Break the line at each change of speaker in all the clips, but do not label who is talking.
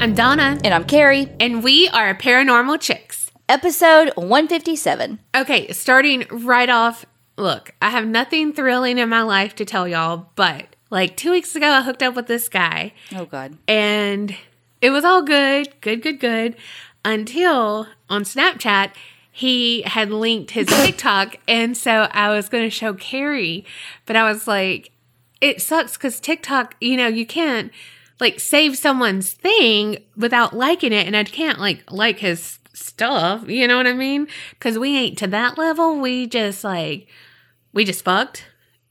I'm Donna,
And I'm Kerri.
and we are Paranormal Chicks.
Episode 157.
Okay, starting right off, look, I have nothing thrilling in my life to tell y'all, but like two weeks ago, I hooked up with this guy,
Oh, God.
and it was all good, good, good, good, until on Snapchat, he had linked his TikTok, and so I was going to show Kerri, but I was like, it sucks because TikTok, you know, you can't like save someone's thing without liking it, and I can't like like his stuff. You know what I mean? Because we ain't to that level. We just like we just fucked.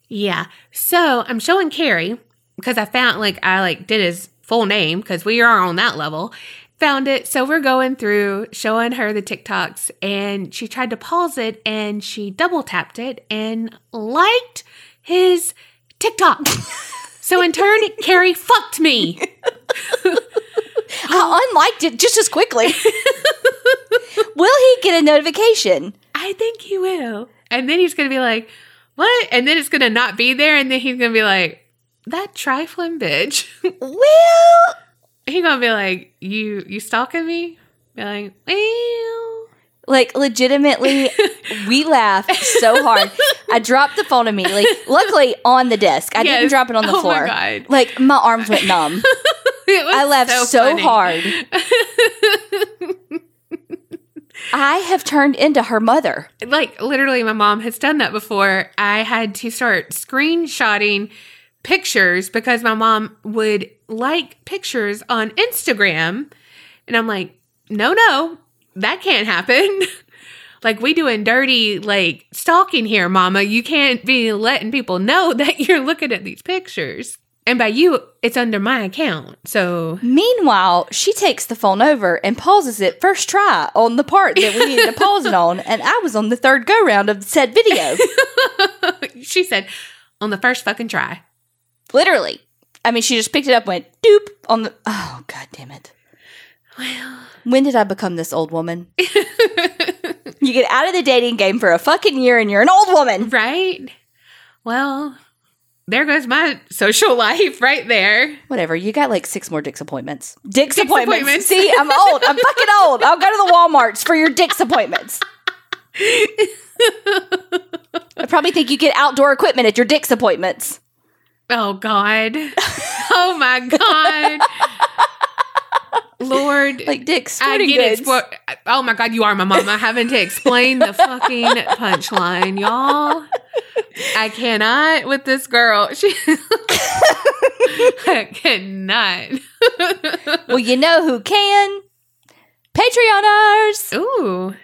Yeah. So I'm showing Kerri because I found like I like did his full name because we are on that level. Found it. So we're going through showing her the TikToks and she tried to pause it and she double tapped it and liked his TikTok. so in turn, Kerri fucked me.
I unliked it just as quickly. Will he get a notification?
I think he will. And then he's going to be like, what? And then it's going to not be there. And then he's going to be like, that trifling bitch.
Well,
He gonna be like, you you stalking me? Be like, well,
like legitimately, we laughed so hard. I dropped the phone immediately. Luckily, on the desk. I didn't drop it on the
Oh my
floor.
God.
Like my arms went numb. I laughed so,
funny.
hard. I have turned into her mother.
Like literally, my mom has done that before. I had to start screenshotting pictures because my mom would like pictures on Instagram, and I'm like, no, no, that can't happen. like we doing dirty like stalking here, mama. You can't be letting people know that you're looking at these pictures. And by you, it's under my account. So
Meanwhile, she takes the phone over and pauses it first try on the part that we needed to pause it on, and I was on the third go round of the said video.
she said, on the first fucking try.
Literally. I mean, she just picked it up, went doop on the. Oh, god damn it.
Well,
When did I become this old woman? you get out of the dating game for a fucking year and you're an old woman.
right? Well, there goes my social life right there.
Whatever. You got like six more Dick's appointments. Dick's,
Dick's
appointments.
appointments.
See, I'm old. I'm fucking old. I'll go to the Walmarts for your Dick's appointments. I probably think you get outdoor equipment at your Dick's appointments.
Oh, God. Oh, my God. Lord.
Like Dick's
I get
goods.
it. Oh my God, you are my mama having to explain the fucking punchline, y'all. I cannot with this girl. She I cannot.
well, you know who can? Patreoners.
Ooh.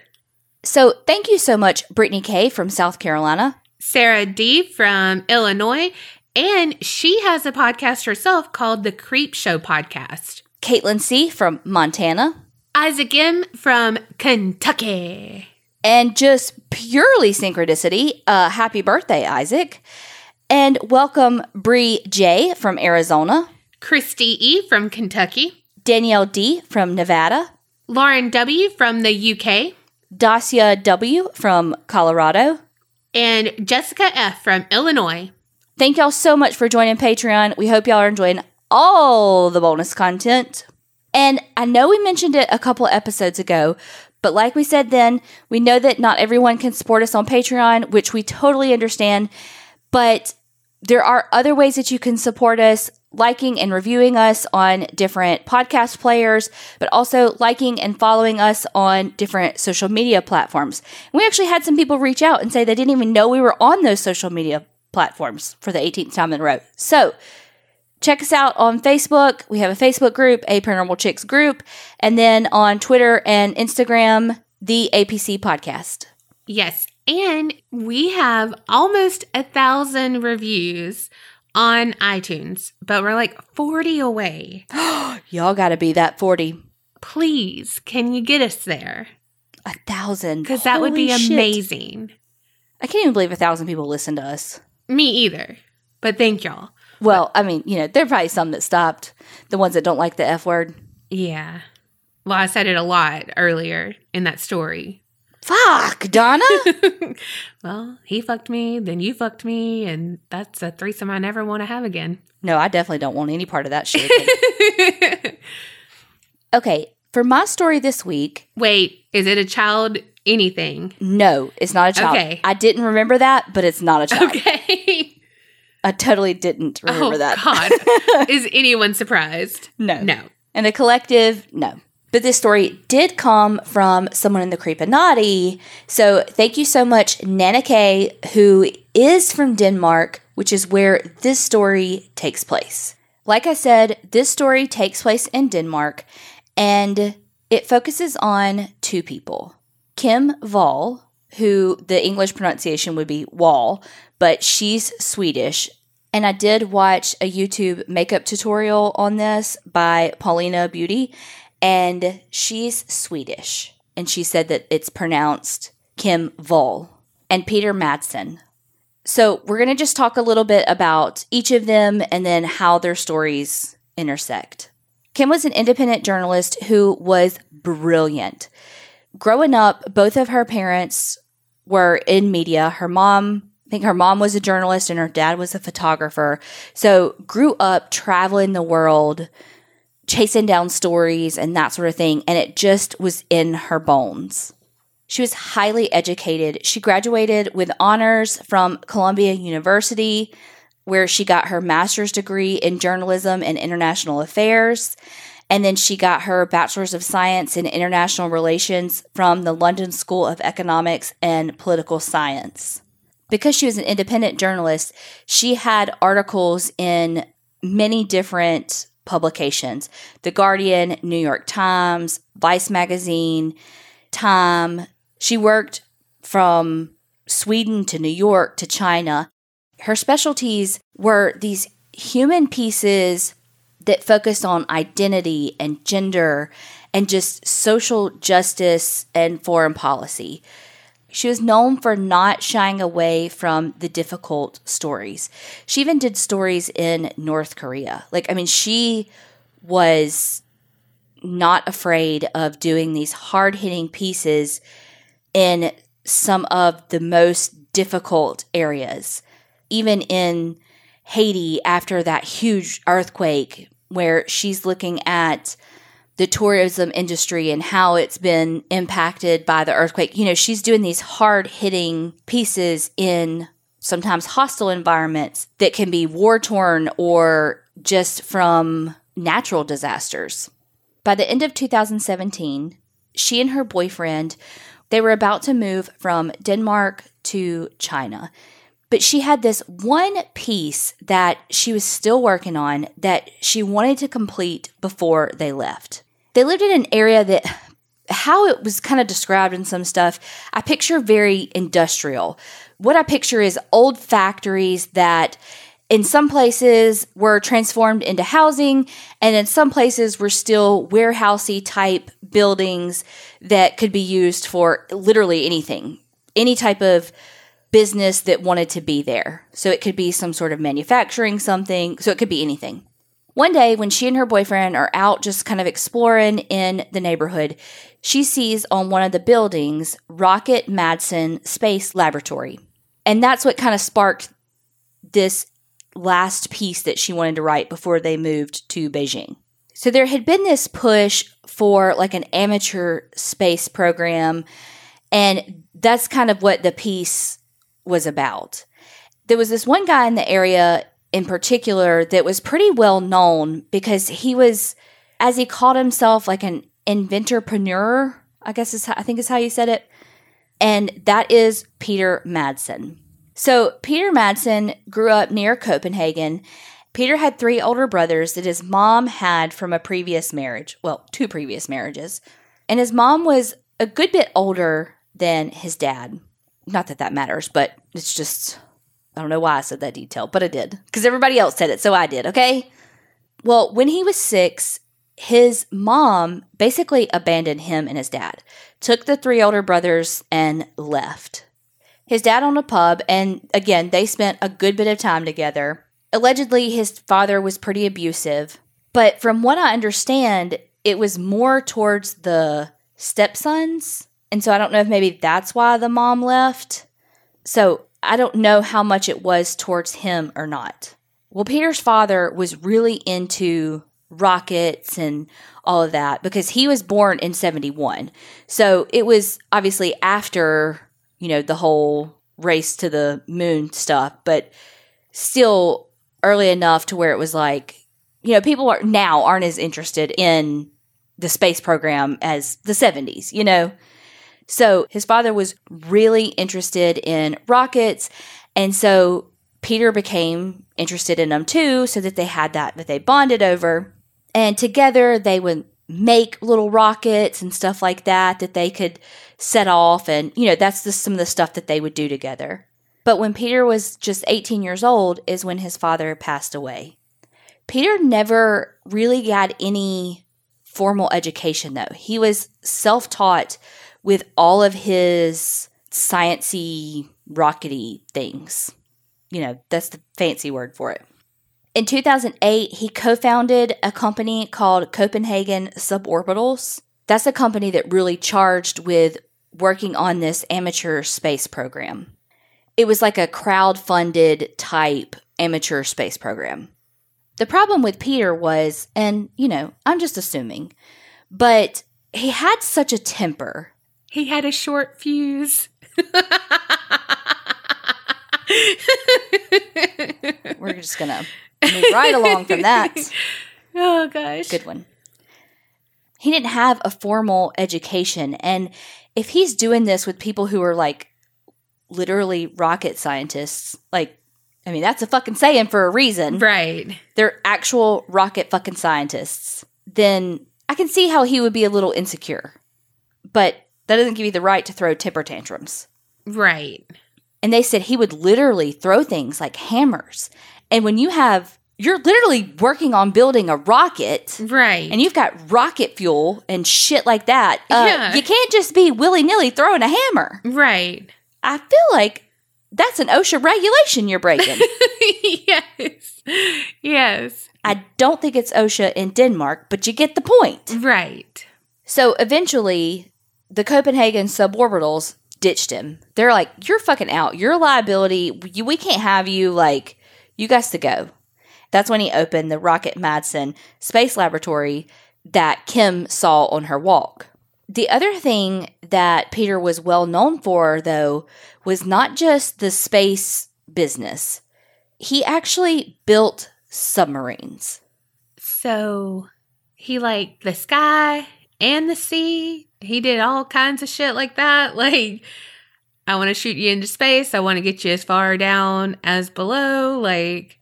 So thank you so much, Brittany K from South Carolina.
Sarah D from Illinois. And she has a podcast herself called the Creep Show Podcast.
Caitlin C from Montana.
Isaac M from Kentucky.
And just purely synchronicity, uh, happy birthday, Isaac. And welcome Bree J from Arizona,
Christy E from Kentucky.
Danielle D from Nevada,
Lauren W from the UK.
Dacia W from Colorado.
And Jessica F from Illinois.
Thank y'all so much for joining Patreon. We hope y'all are enjoying all the bonus content. And I know we mentioned it a couple episodes ago, but like we said then, we know that not everyone can support us on Patreon, which we totally understand. But there are other ways that you can support us, liking and reviewing us on different podcast players, but also liking and following us on different social media platforms. And we actually had some people reach out and say they didn't even know we were on those social media platforms for the 18th time in a row. So, check us out on Facebook. We have a Facebook group, a Paranormal Chicks group, and then on Twitter and Instagram, the APC podcast.
Yes. And we have almost a thousand reviews on iTunes, but we're like 40 away.
Y'all got to be that 40.
Please, can you get us there?
A thousand.
Because that would be
shit.
amazing.
I can't even believe a thousand people listen to us.
Me either. But thank y'all.
Well, I mean, you know, there are probably some that stopped. The ones that don't like the F word.
Yeah. Well, I said it a lot earlier in that story.
Fuck, Donna.
well, he fucked me, then you fucked me, and that's a threesome I never want to have again.
no, I definitely don't want any part of that shit. Okay, for my story this week,
Wait, is it a child anything?
no, it's not a child.
Okay.
I didn't remember that, but it's not a child.
Okay.
I totally didn't oh, remember
oh,
that.
God. is anyone surprised?
No.
No.
And the collective, no. But this story did come from someone in the Creepinati. So thank you so much, Nana who is from Denmark, which is where this story takes place. Like I said, this story takes place in Denmark and it focuses on two people Kim Wall, who the English pronunciation would be Wall, but she's Swedish. And I did watch a YouTube makeup tutorial on this by Paulina Beauty, and she's Swedish. And she said that it's pronounced Kim Wall and Peter Madsen. So we're going to just talk a little bit about each of them and then how their stories intersect. Kim was an independent journalist who was brilliant. Growing up, both of her parents were in media. Her mom, I think her mom was a journalist and her dad was a photographer. So grew up traveling the world, chasing down stories and that sort of thing. And it just was in her bones. She was highly educated. She graduated with honors from Columbia University, where she got her master's degree in journalism and international affairs. And then she got her bachelor's of science in international relations from the London School of Economics and Political Science. Because she was an independent journalist, she had articles in many different publications The Guardian, New York Times, Vice Magazine, Time. She worked from Sweden to New York to China. Her specialties were these human pieces that focused on identity and gender and just social justice and foreign policy. She was known for not shying away from the difficult stories. She even did stories in North Korea. Like, I mean, she was not afraid of doing these hard hitting pieces in some of the most difficult areas. Even in Haiti, after that huge earthquake, where she's looking at the tourism industry and how it's been impacted by the earthquake. You know, she's doing these hard hitting pieces in sometimes hostile environments that can be war torn or just from natural disasters. By the end of 2017, she and her boyfriend they were about to move from Denmark to China. But she had this one piece that she was still working on that she wanted to complete before they left. They lived in an area that how it was kind of described in some stuff, I picture very industrial. What I picture is old factories that in some places were transformed into housing and in some places were still warehousey type buildings that could be used for literally anything any type of business that wanted to be there so it could be some sort of manufacturing something so it could be anything one day when she and her boyfriend are out just kind of exploring in the neighborhood she sees on one of the buildings rocket madsen space laboratory and that's what kind of sparked this last piece that she wanted to write before they moved to Beijing. So there had been this push for like an amateur space program, and that's kind of what the piece was about. There was this one guy in the area in particular that was pretty well known because he was, as he called himself, like an inventorpreneur, I guess is I think is how you said it. And that is Peter Madsen. So, Peter Madsen grew up near Copenhagen. Peter had three older brothers that his mom had from a previous marriage, well, two previous marriages. And his mom was a good bit older than his dad. Not that that matters, but it's just, I don't know why I said that detail, but I did. Because everybody else said it, so I did, okay? Well, when he was six, his mom basically abandoned him and his dad, took the three older brothers, and left his dad owned a pub, and again, they spent a good bit of time together. Allegedly, his father was pretty abusive, but from what I understand, it was more towards the stepsons. And so I don't know if maybe that's why the mom left. So I don't know how much it was towards him or not. Well, Peter's father was really into rockets and all of that because he was born in 71. So it was obviously after, you know, the whole race to the moon stuff, but still early enough to where it was like, you know, people are now aren't as interested in the space program as the 70s, you know? So his father was really interested in rockets. And so Peter became interested in them too, so that they had that that they bonded over. And together they would make little rockets and stuff like that that they could set off. And, you know, that's just some of the stuff that they would do together. But when Peter was just 18 years old, is when his father passed away. Peter never really got any formal education, though. He was self taught with all of his sciency, rockety things. You know, that's the fancy word for it. In 2008, he co founded a company called Copenhagen Suborbitals. That's a company that really charged with working on this amateur space program. It was like a crowd funded type amateur space program. The problem with Peter was, and you know, I'm just assuming, but he had such a temper.
He had a short fuse.
We're just going to move right along from that.
Oh, gosh.
Good one. He didn't have a formal education. And if he's doing this with people who are like literally rocket scientists, like, I mean, that's a fucking saying for a reason.
Right.
They're actual rocket fucking scientists. Then I can see how he would be a little insecure. But that doesn't give you the right to throw temper tantrums.
Right.
And they said he would literally throw things like hammers. And when you have, you're literally working on building a rocket.
Right.
And you've got rocket fuel and shit like that. Uh,
Yeah.
You can't just be willy nilly throwing a hammer.
right.
I feel like that's an OSHA regulation you're breaking.
yes. Yes.
I don't think it's OSHA in Denmark, but you get the point.
Right.
So eventually, the Copenhagen suborbitals ditched him. They're like, "You're fucking out. You're a liability. We, can't have you. Like, you guys to go." That's when he opened the Rocket Madsen Space Laboratory that Kim saw on her walk. The other thing that Peter was well known for, though, was not just the space business. He actually built submarines.
So he liked the sky and the sea. He did all kinds of shit like that. Like, I want to shoot you into space. I want to get you as far down as below. Like,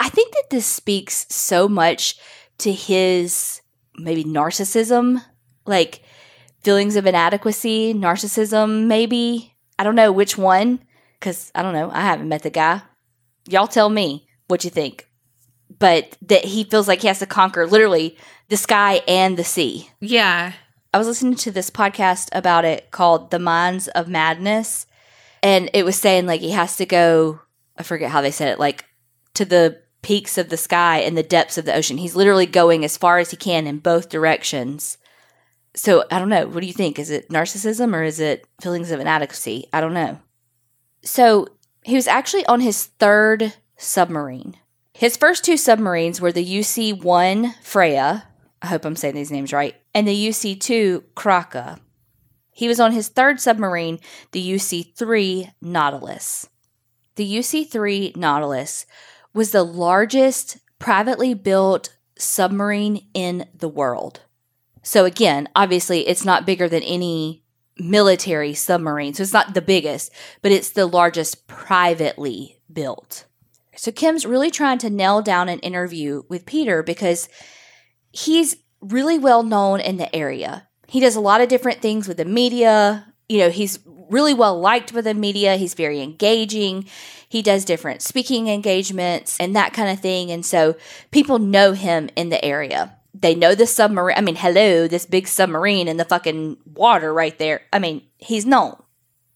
I think that this speaks so much to his maybe narcissism, like feelings of inadequacy, narcissism, maybe. I don't know which one, because I don't know. I haven't met the guy. Y'all tell me what you think. But that he feels like he has to conquer literally the sky and the sea.
yeah.
I was listening to this podcast about it called The Minds of Madness. And it was saying like he has to go, I forget how they said it, like to the peaks of the sky and the depths of the ocean. He's literally going as far as he can in both directions. So I don't know. What do you think? Is it narcissism or is it feelings of inadequacy? I don't know. So he was actually on his third submarine. His first two submarines were the UC 1 Freya. I hope I'm saying these names right. And the UC 2 Kraka. He was on his third submarine, the UC 3 Nautilus. The UC 3 Nautilus was the largest privately built submarine in the world. So, again, obviously, it's not bigger than any military submarine. So, it's not the biggest, but it's the largest privately built. So, Kim's really trying to nail down an interview with Peter because he's really well known in the area. He does a lot of different things with the media. You know, he's really well liked with the media. He's very engaging. He does different speaking engagements and that kind of thing. And so people know him in the area. They know the submarine. I mean, hello, this big submarine in the fucking water right there. I mean, he's known.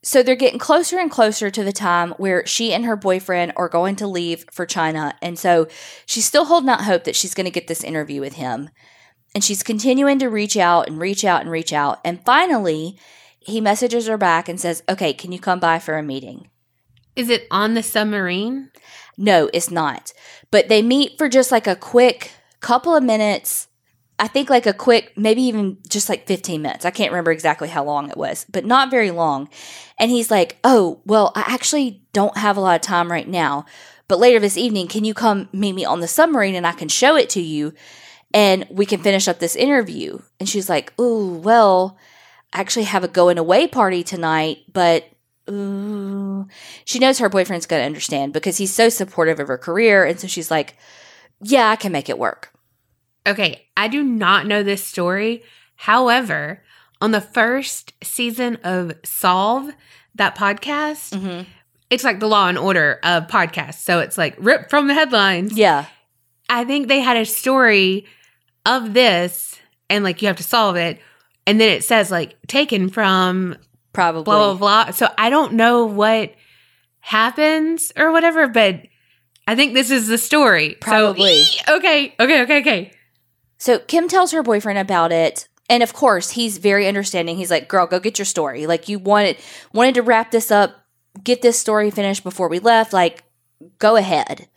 So they're getting closer and closer to the time where she and her boyfriend are going to leave for China. And so she's still holding out hope that she's going to get this interview with him. And she's continuing to reach out and reach out and reach out. And finally, he messages her back and says, Okay, can you come by for a meeting?
Is it on the submarine?
No, it's not. But they meet for just like a quick couple of minutes. I think like a quick, maybe even just like 15 minutes. I can't remember exactly how long it was, but not very long. And he's like, Oh, well, I actually don't have a lot of time right now, but later this evening, can you come meet me on the submarine and I can show it to you and we can finish up this interview? And she's like, Oh, well, I actually have a going away party tonight, but ooh. she knows her boyfriend's going to understand because he's so supportive of her career. And so she's like, Yeah, I can make it work.
Okay, I do not know this story. However, on the first season of Solve, that podcast,
Mm-hmm.
it's like the law and order of podcasts. So it's like ripped from the headlines.
Yeah.
I think they had a story of this and like you have to solve it. And then it says like taken from
Probably.
blah, blah, blah. So I don't know what happens or whatever, but I think this is the story.
Probably.
ee, okay, okay, okay, okay.
So Kim tells her boyfriend about it. And of course, he's very understanding. He's like, "Girl, go get your story. Like you wanted wanted to wrap this up, get this story finished before we left. Like, go ahead."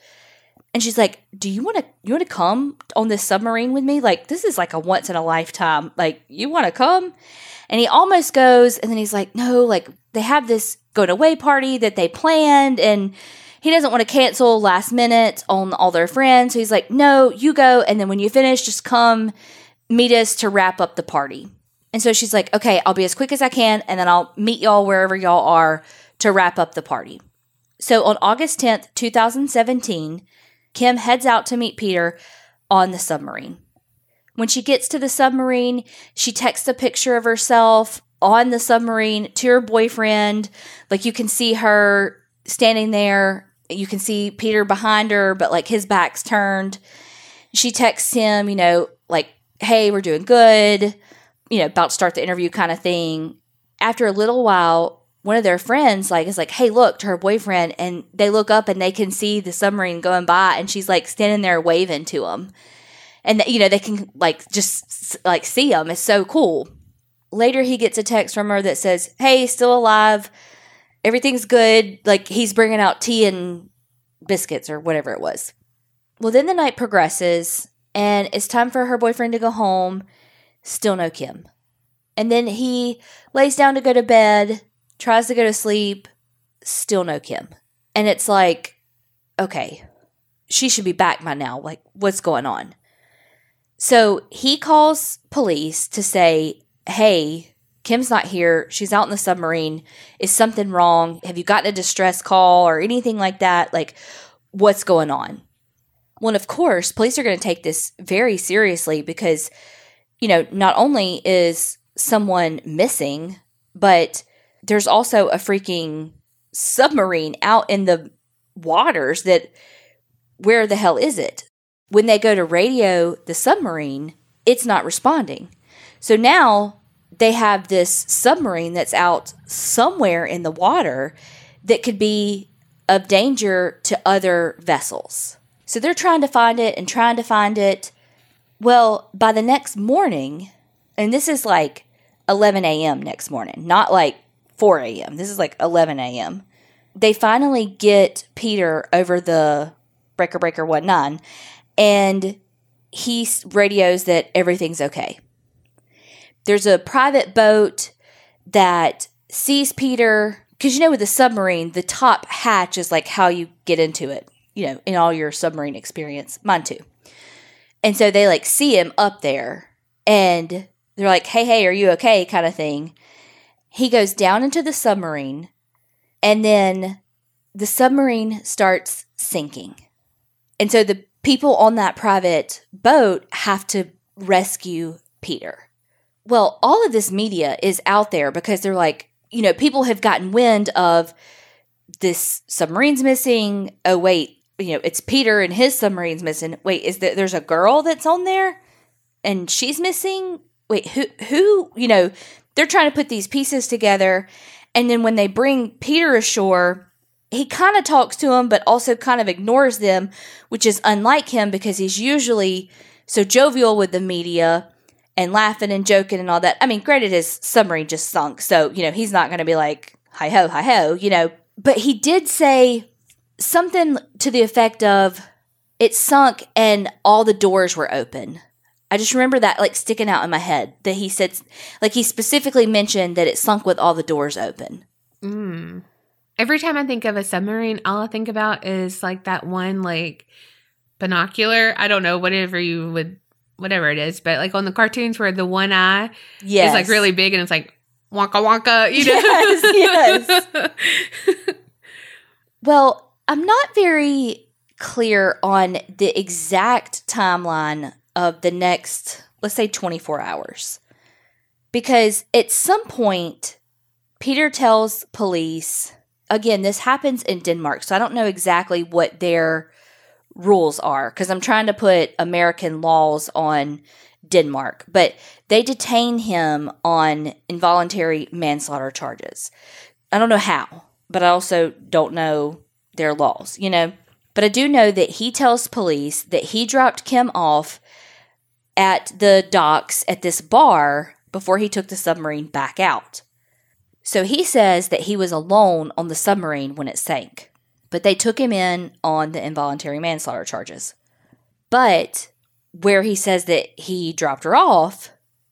And she's like, "Do you want to you want to come on this submarine with me? Like this is like a once in a lifetime. Like you want to come?" And he almost goes, and then he's like, "No, like they have this going away party that they planned, and he doesn't want to cancel last minute on all their friends. So he's like, "No, you go, and then when you finish, just come meet us to wrap up the party." And so she's like, "Okay, I'll be as quick as I can, and then I'll meet y'all wherever y'all are to wrap up the party." So on August 10th, 2017, Kim heads out to meet Peter on the submarine. When she gets to the submarine, she texts a picture of herself on the submarine to her boyfriend. Like you can see her standing there. You can see Peter behind her, but like his back's turned. She texts him, you know, like, hey, we're doing good, you know, about to start the interview kind of thing. After a little while, one of their friends like is like, "Hey, look!" to her boyfriend, and they look up and they can see the submarine going by, and she's like standing there waving to him, and you know they can like just like see him. It's so cool. Later, he gets a text from her that says, "Hey, still alive, everything's good." Like he's bringing out tea and biscuits or whatever it was. Well, then the night progresses, and it's time for her boyfriend to go home. Still no Kim. And then he lays down to go to bed, tries to go to sleep, still no Kim. And it's like, okay, she should be back by now. Like, what's going on? So he calls police to say, hey, Kim's not here. She's out in the submarine. Is something wrong? Have you gotten a distress call or anything like that? Like, what's going on? Well, of course, police are going to take this very seriously because, you know, not only is someone missing, but there's also a freaking submarine out in the waters that where the hell is it? When they go to radio the submarine, it's not responding. So now they have this submarine that's out somewhere in the water that could be of danger to other vessels. So they're trying to find it and trying to find it. Well, by the next morning, and this is like 11 a.m. next morning, not like 4 a.m., this is like 11 a.m. They finally get Peter over the breaker breaker 1 9 and he radios that everything's okay. There's a private boat that sees Peter because you know with the submarine, the top hatch is like how you get into it. You know, in all your submarine experience, mine too. And so they like see him up there, and they're like, "Hey, hey, are you okay?" kind of thing. He goes down into the submarine, and then the submarine starts sinking. And so the people on that private boat have to rescue Peter. Well, all of this media is out there because they're like, you know, people have gotten wind of this submarine's missing. Oh, wait, you know, it's Peter and his submarine's missing. Wait, is that there's a girl that's on there and she's missing? Wait, who, who, you know, they're trying to put these pieces together. And then when they bring Peter ashore, he kind of talks to them, but also kind of ignores them, which is unlike him because he's usually so jovial with the media and laughing and joking and all that. I mean, granted, his submarine just sunk, so you know he's not going to be like hi ho, hi ho, you know. But he did say something to the effect of, it sunk and all the doors were open. I just remember that like sticking out in my head that he said, like he specifically mentioned that it sunk with all the doors open.
Mm. Every time I think of a submarine, all I think about is like that one like binocular. I don't know, whatever you would, whatever it is, but like on the cartoons where the one eye
Yes.
is like really big and it's like wonka wonka, you know?
Yes, yes. Well, I'm not very clear on the exact timeline of the next, let's say, 24 hours. Because at some point, Peter tells police, again, this happens in Denmark, so I don't know exactly what their rules are because I'm trying to put American laws on Denmark, but they detain him on involuntary manslaughter charges. I don't know how, but I also don't know their laws, you know. But I do know that he tells police that he dropped Kim off at the docks at this bar before he took the submarine back out. So he says that he was alone on the submarine when it sank, but they took him in on the involuntary manslaughter charges. But where he says that he dropped her off,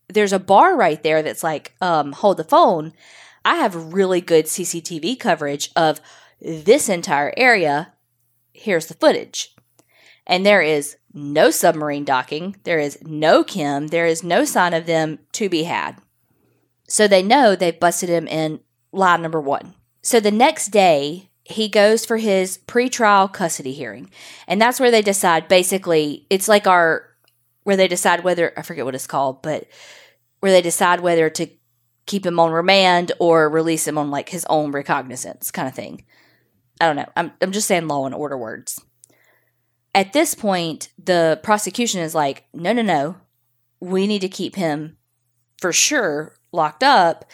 there's a bar right there that's like, um, hold the phone. I have really good CCTV coverage of this entire area. Here's the footage. And there is no submarine docking. There is no Kim. There is no sign of them to be had. So they know they've busted him in lie number one. So the next day, he goes for his pretrial custody hearing. And that's where they decide basically, it's like our, where they decide whether, I forget what it's called, but where they decide whether to keep him on remand or release him on like his own recognizance kind of thing. I don't know. I'm, I'm just saying law and order words. At this point, the prosecution is like, no, no, no. We need to keep him for sure locked up.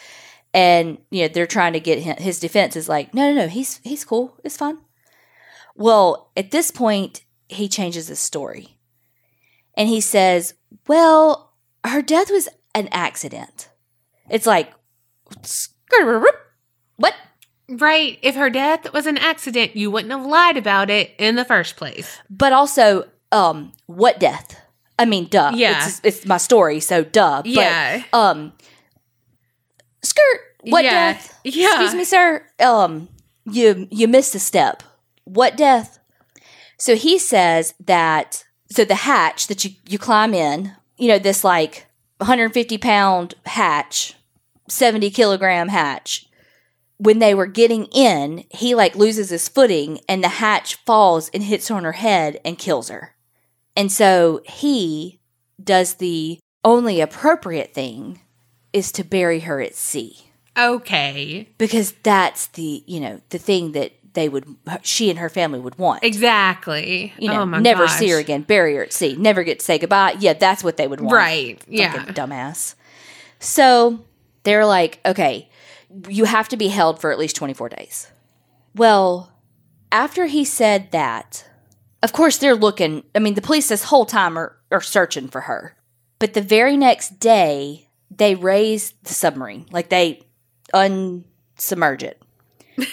And, you know, they're trying to get him, his defense is like, no, no, no, he's, he's cool. It's fine. Well, at this point, he changes his story. And he says, well, her death was an accident. It's like, what?
Right. If her death was an accident, you wouldn't have lied about it in the first place.
But also, um, what death? I mean, duh.
Yeah.
It's, it's my story, so duh. But,
Yeah.
Um, skirt. What
Yeah.
death?
Yeah.
Excuse me, sir. Um, you you missed a step. What death? So he says that so the hatch that you you climb in, you know, this like 150 pound hatch, 70 kilogram hatch. When they were getting in, he like loses his footing and the hatch falls and hits her on her head and kills her. And so he does the only appropriate thing is to bury her at sea
Okay.
because that's the you know the thing that they would she and her family would want
Exactly.
you know
oh my
never
gosh.
see her again bury her at sea never get to say goodbye yeah that's what they would want
Right. Yeah.
Dumbass so they're like okay you have to be held for at least 24 days well after he said that of course they're looking i mean the police this whole time are, are searching for her but the very next day they raise the submarine like they unsubmerge it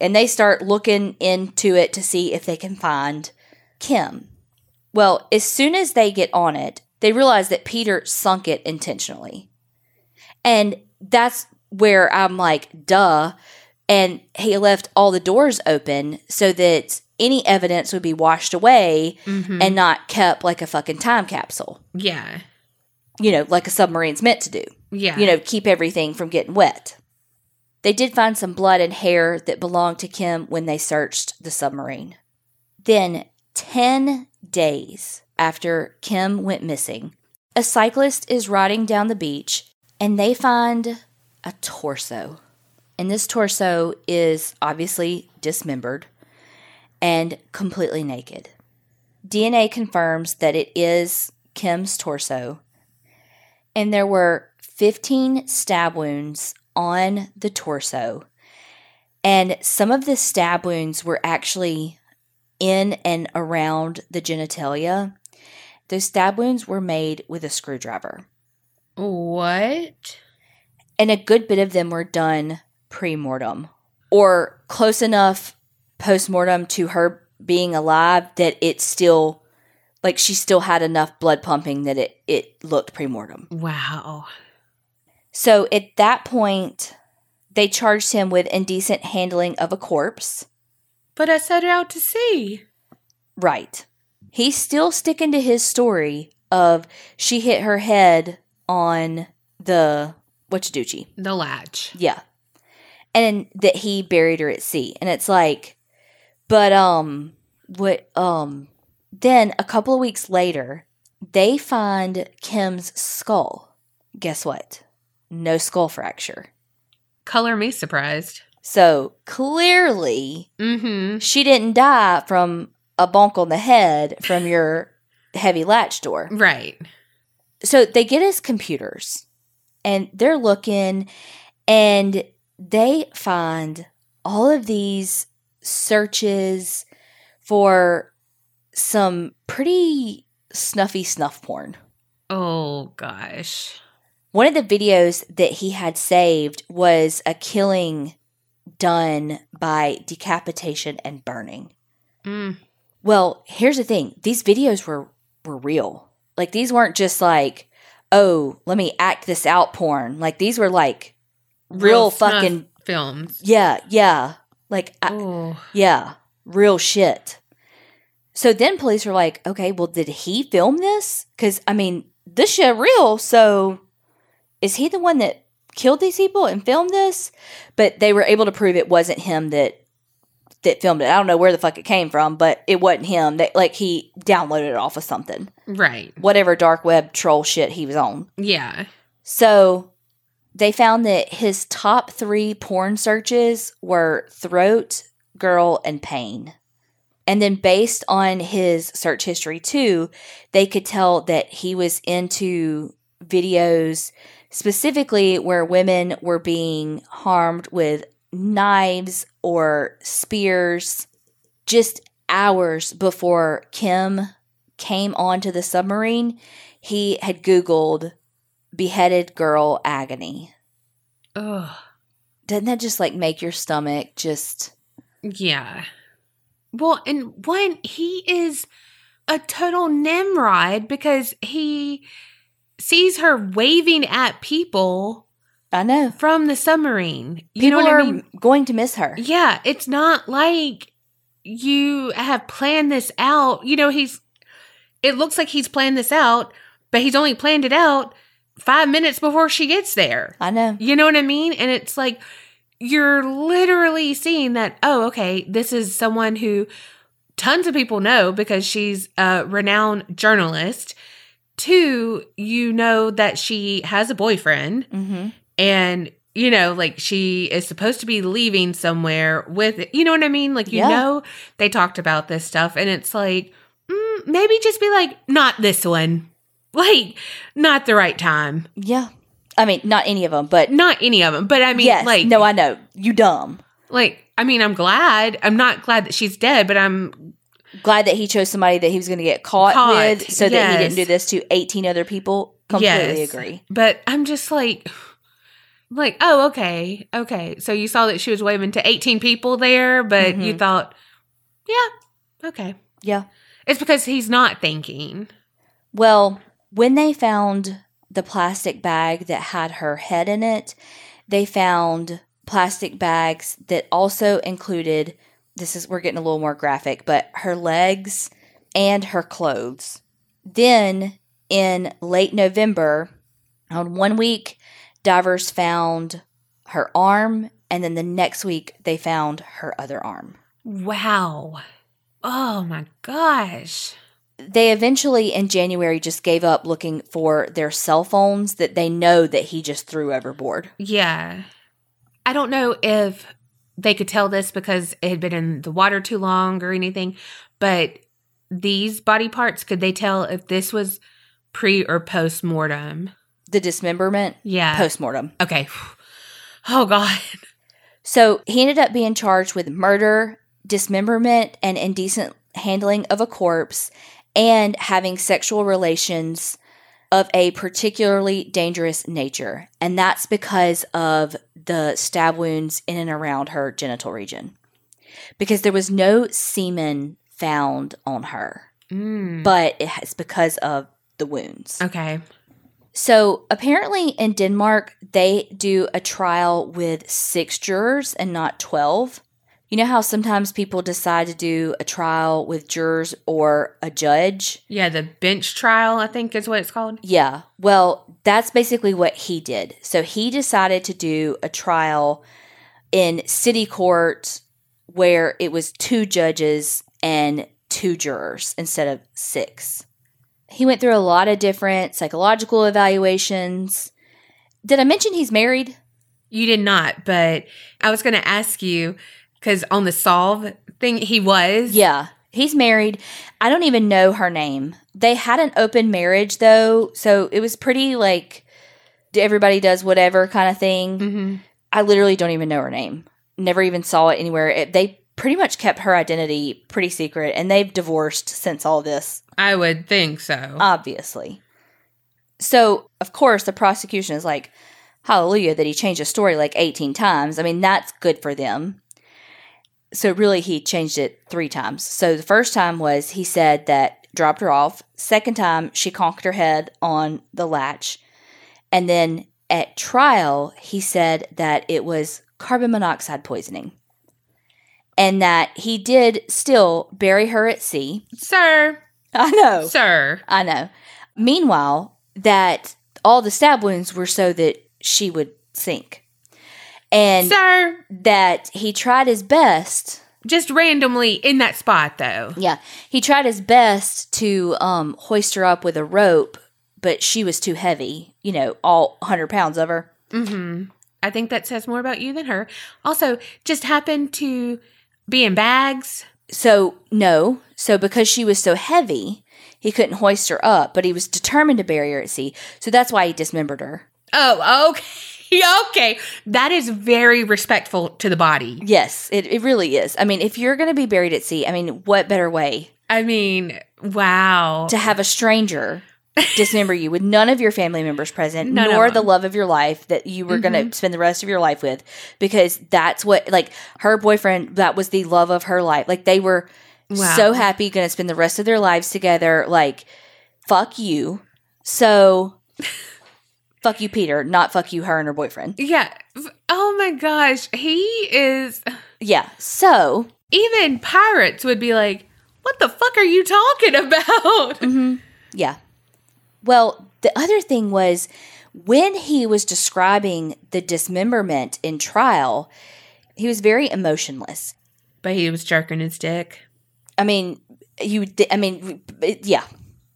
and they start looking into it to see if they can find Kim. Well, as soon as they get on it, they realize that Peter sunk it intentionally. And that's where I'm like, duh. And he left all the doors open so that any evidence would be washed away
Mhm.
and not kept like a fucking time capsule,
yeah.
you know, like a submarine's meant to do
Yeah.
you know, keep everything from getting wet. They did find some blood and hair that belonged to Kim when they searched the submarine. Then, 10 days after Kim went missing, a cyclist is riding down the beach and they find a torso. And this torso is obviously dismembered and completely naked. DNA confirms that it is Kim's torso and there were 15 stab wounds on the torso. And some of the stab wounds were actually in and around the genitalia. Those stab wounds were made with a screwdriver,
what?
And a good bit of them were done pre mortem or close enough post mortem to her being alive that it still like she still had enough blood pumping that it it looked pre mortem.
Wow.
So at that point, they charged him with indecent handling of a corpse.
But I set her out to sea.
Right. He's still sticking to his story of she hit her head on the what you do,
The latch.
Yeah. And that he buried her at sea. And it's like, but um what um then a couple of weeks later, they find Kim's skull. Guess what? No skull fracture.
Color me surprised.
So clearly
Mm-hmm.
she didn't die from a bonk on the head from your heavy latch door.
Right.
so they get his computers and they're looking and they find all of these searches for some pretty snuffy snuff porn.
Oh gosh.
One of the videos that he had saved was a killing done by decapitation and burning.
Mm.
Well, here's the thing. These videos were were real. Like these weren't just like, "Oh, let me act this out porn." Like these were like real,
snuff
fucking
films.
yeah, yeah. Like I, yeah, real shit. So then police were like, "Okay, well did he film this? Cuz I mean, this shit real, so is he the one that killed these people and filmed this?" But they were able to prove it wasn't him that that filmed it. I don't know where the fuck it came from, but it wasn't him. That like he downloaded it off of something.
Right.
Whatever dark web troll shit he was on.
Yeah.
So they found that his top three porn searches were throat, girl, and pain. And then based on his search history too, they could tell that he was into videos specifically where women were being harmed with knives or spears just hours before Kim came onto the submarine. He had Googled beheaded girl agony.
Ugh.
Doesn't that just like make your stomach just
Yeah. Well, and when he is a total Nimrod because he sees her waving at people
I know.
from the submarine. You
People
know what
are
I mean?
going to miss her.
Yeah, it's not like you have planned this out. You know, he's it looks like he's planned this out, but he's only planned it out 5 minutes before she gets there.
I know.
You know what I mean? And it's like you're literally seeing that, oh, okay, this is someone who tons of people know because she's a renowned journalist. Two, you know that she has a boyfriend
hmm
and you know like she is supposed to be leaving somewhere with you know what i mean like you
Yeah.
know they talked about this stuff and it's like mm, maybe just be like not this one like not the right time
Yeah. I mean, not any of them, but
not any of them but i mean
yes.
like
no, I know. You dumb.
like i mean i'm glad i'm not glad that she's dead but i'm
Glad that he chose somebody that he was going to get caught,
Caught,
with so that he didn't do this to 18 other people. Completely
Yes.
agree.
but i'm just like like oh okay okay so you saw that she was waving to 18 people there but you
Mhm.
thought yeah okay
Yeah.
It's because he's not thinking.
Well, when they found the plastic bag that had her head in it, they found plastic bags that also included this is we're getting a little more graphic, but her legs and her clothes. Then in late November, on one week, divers found her arm, and then the next week they found her other arm.
Wow. Oh my gosh.
they eventually in January just gave up looking for their cell phones that they know that he just threw overboard.
Yeah. I don't know if they could tell this because it had been in the water too long or anything, but these body parts, could they tell if this was pre or post mortem?
The dismemberment
Yeah.
postmortem.
Okay. Oh God.
So he ended up being charged with murder, dismemberment, and indecent handling of a corpse, and having sexual relations of a particularly dangerous nature. And that's because of the stab wounds in and around her genital region. Because there was no semen found on her,
Mm.
but it's because of the wounds.
Okay.
So apparently in Denmark, they do a trial with six jurors and not 12. You know how sometimes people decide to do a trial with jurors or a judge?
Yeah, the bench trial, I think is what it's called.
Yeah. Well, that's basically what he did. So he decided to do a trial in city court where it was two judges and two jurors instead of six. He went through a lot of different psychological evaluations. Did I mention he's married?
You did not, but I was going to ask you because on the solve thing, he was.
Yeah, he's married. I don't even know her name. They had an open marriage though, so it was pretty like everybody does whatever kind of thing.
hmm
I literally don't even know her name. Never even saw it anywhere. It, they pretty much kept her identity pretty secret, and they've divorced since all this,
I would think so.
obviously. So, of course, the prosecution is like, hallelujah, that he changed his story like 18 times. I mean, that's good for them. So, really, he changed it three times. So, the first time was he said that dropped her off. Second time, she conked her head on the latch. And then at trial, he said that it was carbon monoxide poisoning and that he did still bury her at sea.
sir,
I know.
sir.
I know. Meanwhile, that all the stab wounds were so that she would sink. And
Sir,
that he tried his best.
just randomly in that spot though.
Yeah, he tried his best to um, hoist her up with a rope, but she was too heavy. You know, all 100 pounds of her.
hmm I think that says more about you than her. Also, just happened to be in bags.
So, no. So, because she was so heavy, he couldn't hoist her up, but he was determined to bury her at sea. So, that's why he dismembered her.
Oh, okay. okay. That is very respectful to the body.
Yes, it, it really is. I mean, if you're going to be buried at sea, I mean, what better way
I mean, wow.
to have a stranger dismember you with none of your family members present,
None
nor the love of your life that you were going to mm-hmm. spend the rest of your life with, because that's what, like, her boyfriend, that was the love of her life. Like, they were
Wow.
so happy, going to spend the rest of their lives together. Like, fuck you. So, fuck you, Peter, not fuck you, her and her boyfriend.
Yeah. Oh my gosh. He is.
Yeah. So,
Even pirates would be like, what the fuck are you talking about? Mm-hmm.
Yeah. Well, the other thing was when he was describing the dismemberment in trial, he was very emotionless.
But he was jerking his dick.
I mean, you I mean, yeah.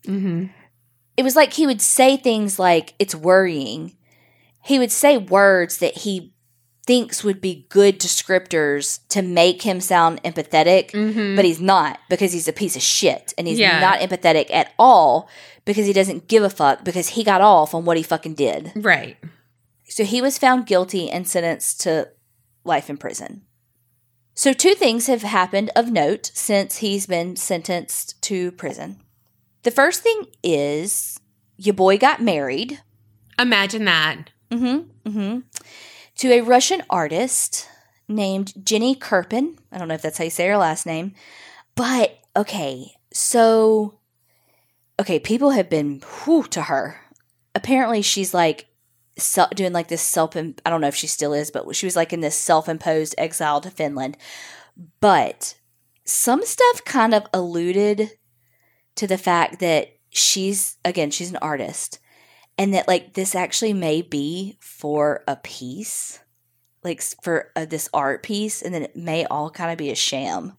hmm
It was like he would say things like it's worrying. He would say words that he thinks would be good descriptors to make him sound empathetic,
Mhm.
but he's not because he's a piece of shit and he's
Yeah.
not empathetic at all because he doesn't give a fuck because he got off on what he fucking did.
Right.
So he was found guilty and sentenced to life in prison. So, two things have happened of note since he's been sentenced to prison. The first thing is your boy got married
Imagine that.
mm-hmm, mm-hmm, to a Russian artist named Jenny Curpen. I don't know if that's how you say her last name. But, okay, so, okay, people have been whew to her. Apparently, she's like doing like this self, I don't know if she still is, but she was like in this self imposed exile to Finland. But some stuff kind of alluded to the fact that she's, again, she's an artist and that like this actually may be for a piece like for uh, this art piece and then it may all kind of be a sham.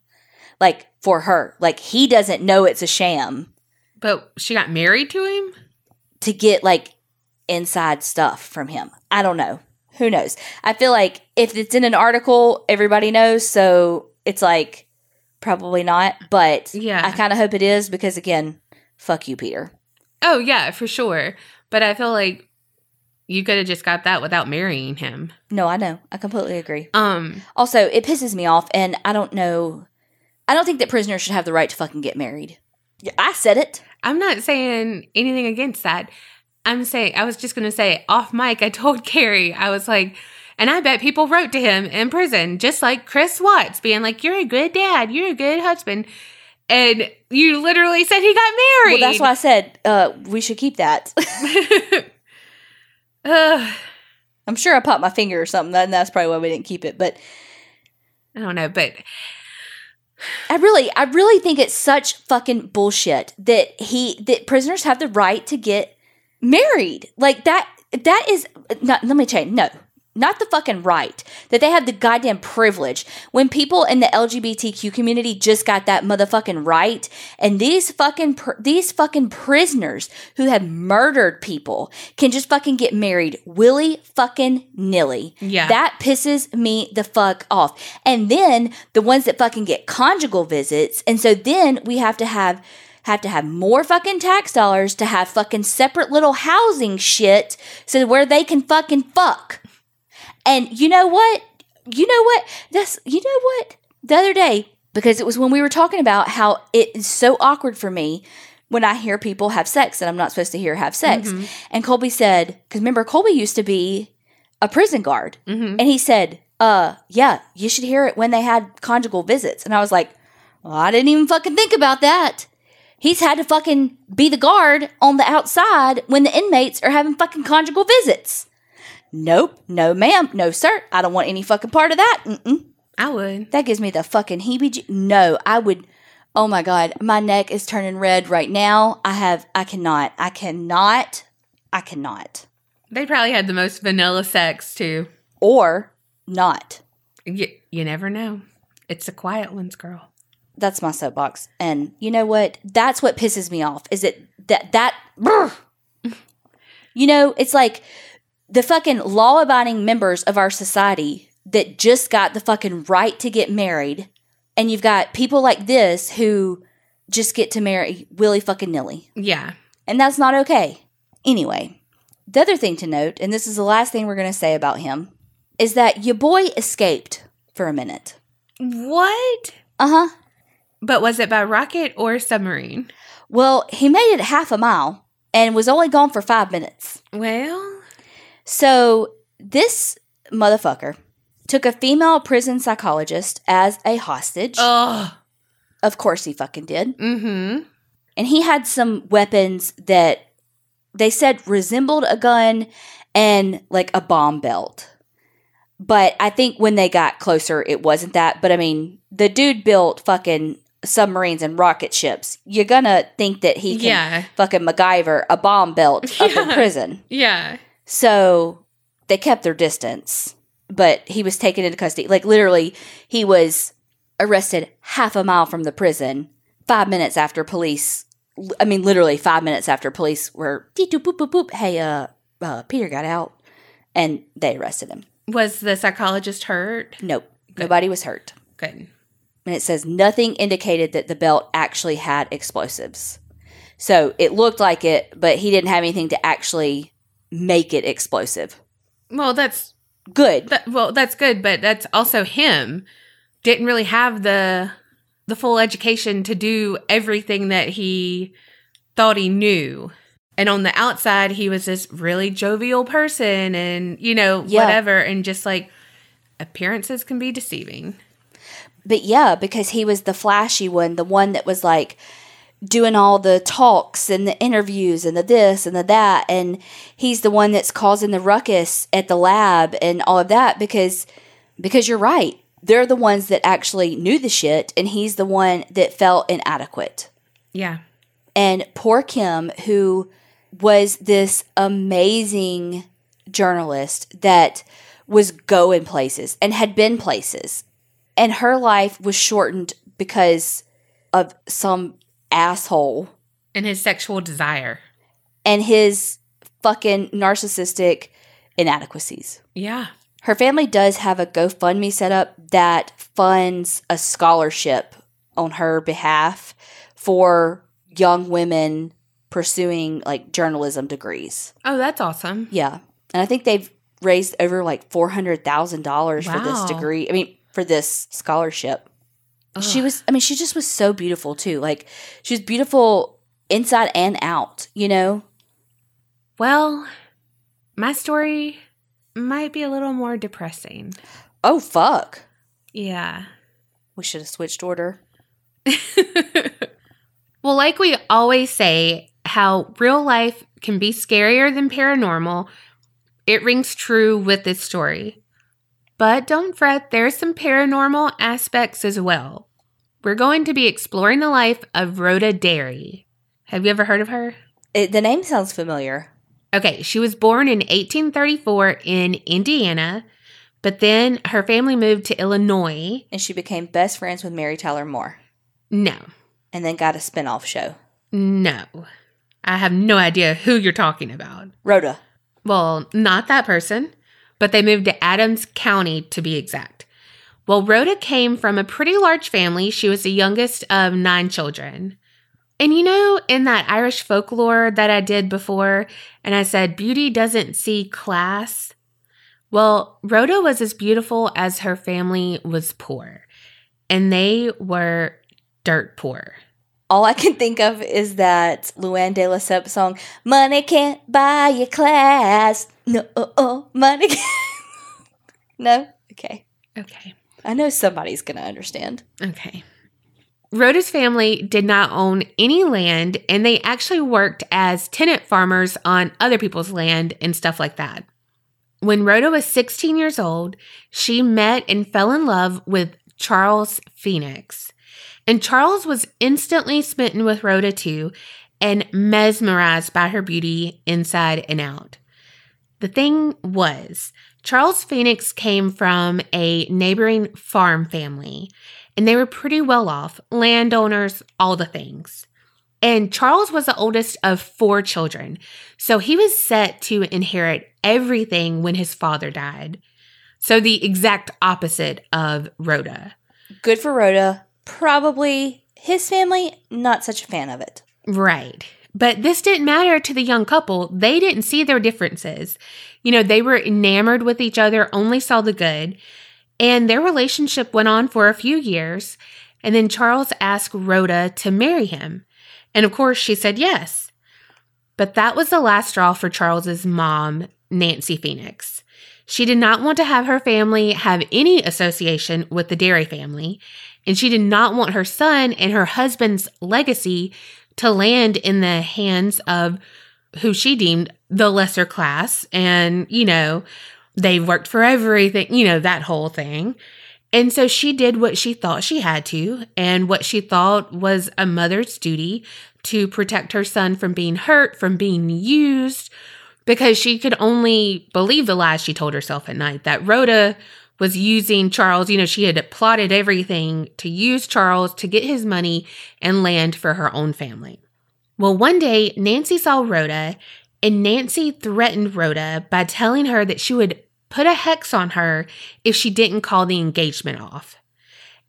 Like for her. Like he doesn't know it's a sham.
But she got married to him?
to get like inside stuff from him. I don't know. Who knows? I feel like if it's in an article everybody knows so it's like probably not but
Yeah.
i kind of hope it is because again fuck you peter.
Oh, yeah, for sure. But I feel like you could have just got that without marrying him.
no i know i completely agree
Um,
Also, it pisses me off, and I don't know. I don't think that prisoners should have the right to fucking get married. Yeah, I said it.
I'm not saying anything against that. I'm saying, I was just going to say off mic, I told Kerri, I was like, and I bet people wrote to him in prison, just like Chris Watts, being like, You're a good dad, you're a good husband. And you literally said he got married.
Well, that's why I said uh, we should keep that.
Ugh,
I'm sure I popped my finger or something, and that's probably why we didn't keep it. But
I don't know, but
I really, I really think it's such fucking bullshit that he that prisoners have the right to get married. Like that. That is not. Let me change. No, not the fucking right. That they have the goddamn privilege. When people in the LGBTQ community just got that motherfucking right, and these fucking pr- these fucking prisoners who have murdered people can just fucking get married willy fucking nilly.
Yeah.
That pisses me the fuck off. And then the ones that fucking get conjugal visits, and so then we have to have have to have more fucking tax dollars to have fucking separate little housing shit so where they can fucking fuck. And you know what? You know what? That's you know what? The other day, because it was when we were talking about how it is so awkward for me when I hear people have sex and I'm not supposed to hear have sex. And Colby said, because remember, Colby used to be a prison guard. And he said, uh, yeah, you should hear it when they had conjugal visits. And I was like, well, I didn't even fucking think about that. He's had to fucking be the guard on the outside when the inmates are having fucking conjugal visits. Nope, no ma'am, no sir. I don't want any fucking part of that. Mm-mm.
I would.
That gives me the fucking heebie. No, I would. Oh my god, my neck is turning red right now. I have. I cannot. I cannot. I cannot.
They probably had the most vanilla sex too.
Or not.
You, you never know. It's the quiet ones, girl.
That's my soapbox. And you know what? That's what pisses me off. Is it that that. brr. You know, it's like the fucking law abiding members of our society that just got the fucking right to get married. And you've got people like this who just get to marry willy fucking nilly.
Yeah.
And that's not okay. Anyway, the other thing to note, and this is the last thing we're going to say about him, is that your boy escaped for a minute.
What?
Uh huh.
But was it by rocket or submarine?
Well, he made it half a mile and was only gone for five minutes.
Well,
So this motherfucker took a female prison psychologist as a hostage.
oh,
Of course he fucking did.
mm-hmm.
And he had some weapons that they said resembled a gun and like a bomb belt. But I think when they got closer, it wasn't that. But I mean, the dude built fucking submarines and rocket ships. You're gonna think that he can
Yeah.
fucking MacGyver a bomb belt up in
Yeah.
prison.
Yeah.
So they kept their distance, but he was taken into custody. Like literally, he was arrested half a mile from the prison, five minutes after police. I mean, literally five minutes after police were boop boop boop. Hey, uh, uh, Peter got out, and they arrested him.
Was the psychologist hurt?
Nope, nobody was hurt.
Good.
And it says nothing indicated that the belt actually had explosives. So it looked like it, but he didn't have anything to actually make it explosive.
Well, that's
Good.
that, well, that's good, but that's also him. Didn't really have the the full education to do everything that he thought he knew. And on the outside, he was this really jovial person and, you know,
Yeah.
whatever. And just like appearances can be deceiving.
But yeah, because he was the flashy one, the one that was like doing all the talks and the interviews and the this and the that. And he's the one that's causing the ruckus at the lab and all of that because because you're right. They're the ones that actually knew the shit and he's the one that felt inadequate.
Yeah.
And poor Kim, who was this amazing journalist that was going places and had been places. And her life was shortened because of some asshole
And his sexual desire.
and his fucking narcissistic inadequacies.
Yeah.
Her family does have a GoFundMe set up that funds a scholarship on her behalf for young women pursuing like journalism degrees.
Oh, that's awesome.
Yeah. And I think they've raised over like $400,000 for this degree. I mean, for this scholarship. She was, I mean, she just was so beautiful too. Like, she was beautiful inside and out, you know?
Well, my story might be a little more depressing.
Oh, fuck.
Yeah.
We should have switched order.
Well, like we always say, how real life can be scarier than paranormal, it rings true with this story. But don't fret, there's some paranormal aspects as well. We're going to be exploring the life of Rhoda Derry. Have you ever heard of her?
It, the name sounds familiar.
Okay, she was born in 1834 in Indiana, but then her family moved to Illinois.
And she became best friends with Mary Tyler Moore
No,
and then got a spin off show.
no. I have no idea who you're talking about.
Rhoda.
Well, not that person, but they moved to Adams County to be exact. Well, Rhoda came from a pretty large family. She was the youngest of nine children. And you know, in that Irish folklore that I did before, and I said beauty doesn't see class. Well, Rhoda was as beautiful as her family was poor, and they were dirt poor.
All I can think of is that Luann de Lesseps song, Money Can't Buy Your Class. No, oh, oh, no? Okay.
Okay.
I know somebody's going to understand.
Okay. Rhoda's family did not own any land and they actually worked as tenant farmers on other people's land and stuff like that. When Rhoda was 16 years old, she met and fell in love with Charles Phoenix. And Charles was instantly smitten with Rhoda too and mesmerized by her beauty inside and out. The thing was, Charles Phoenix came from a neighboring farm family, and they were pretty well off, landowners, all the things. And Charles was the oldest of four children, so he was set to inherit everything when his father died. So, the exact opposite of Rhoda.
Good for Rhoda. Probably his family, not such a fan of it.
Right. But this didn't matter to the young couple. They didn't see their differences. You know, they were enamored with each other, only saw the good. And their relationship went on for a few years. And then Charles asked Rhoda to marry him. And of course, she said yes. But that was the last straw for Charles's mom, Nancy Phoenix. She did not want to have her family have any association with the Derry family, and she did not want her son and her husband's legacy to land in the hands of who she deemed the lesser class. And, you know, they worked for everything, you know, that whole thing. And so she did what she thought she had to, and what she thought was a mother's duty to protect her son from being hurt, from being used, because she could only believe the lies she told herself at night that Rhoda was using Charles. You know, she had plotted everything to use Charles to get his money and land for her own family. Well, one day, Nancy saw Rhoda, and Nancy threatened Rhoda by telling her that she would put a hex on her if she didn't call the engagement off.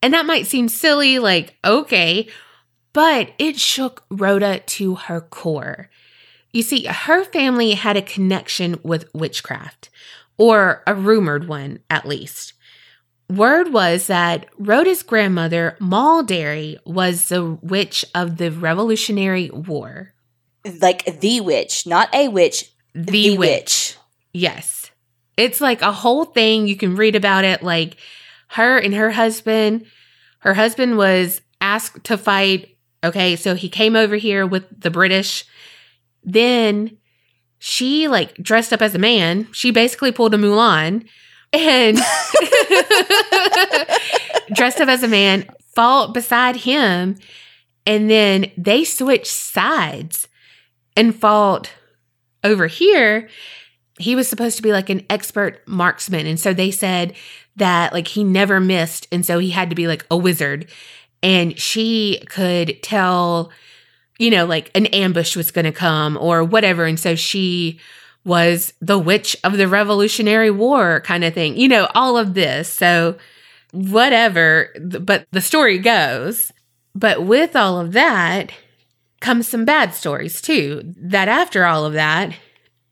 And that might seem silly, like, okay, but it shook Rhoda to her core. You see, her family had a connection with witchcraft, or a rumored one at least. Word was that Rhoda's grandmother, Moll Derry, was the witch of the Revolutionary War.
Like the witch, not a witch.
The, witch. Yes. It's like a whole thing. You can read about it. Like her and her husband, her husband was asked to fight. Okay. So he came over here with the British. Then she like dressed up as a man. She basically pulled a Mulan and dressed up as a man, fought beside him. And then they switched sides and fought over here he was supposed to be like an expert marksman and so they said that like he never missed and so he had to be like a wizard and she could tell you know like an ambush was going to come or whatever and so she was the witch of the revolutionary war kind of thing you know all of this so whatever but the story goes but with all of that comes some bad stories too that after all of that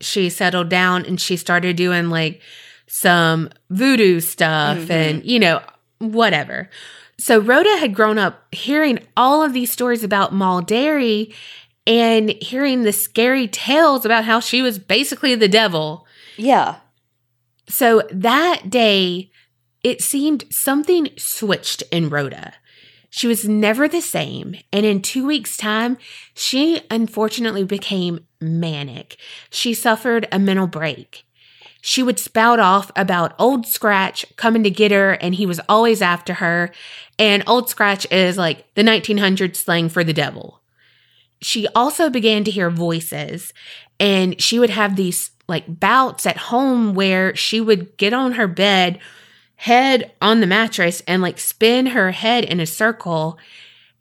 she settled down and she started doing like some voodoo stuff
Mhm.
and, you know, whatever. So Rhoda had grown up hearing all of these stories about Moll Derry and hearing the scary tales about how she was basically the devil.
Yeah.
So that day, it seemed something switched in Rhoda. She was never the same, and in two weeks' time, she unfortunately became manic. She suffered a mental break. She would spout off about Old Scratch coming to get her, and he was always after her. And Old Scratch is like the 1900s slang for the devil. She also began to hear voices, and she would have these like bouts at home where she would get on her bed head on the mattress and like spin her head in a circle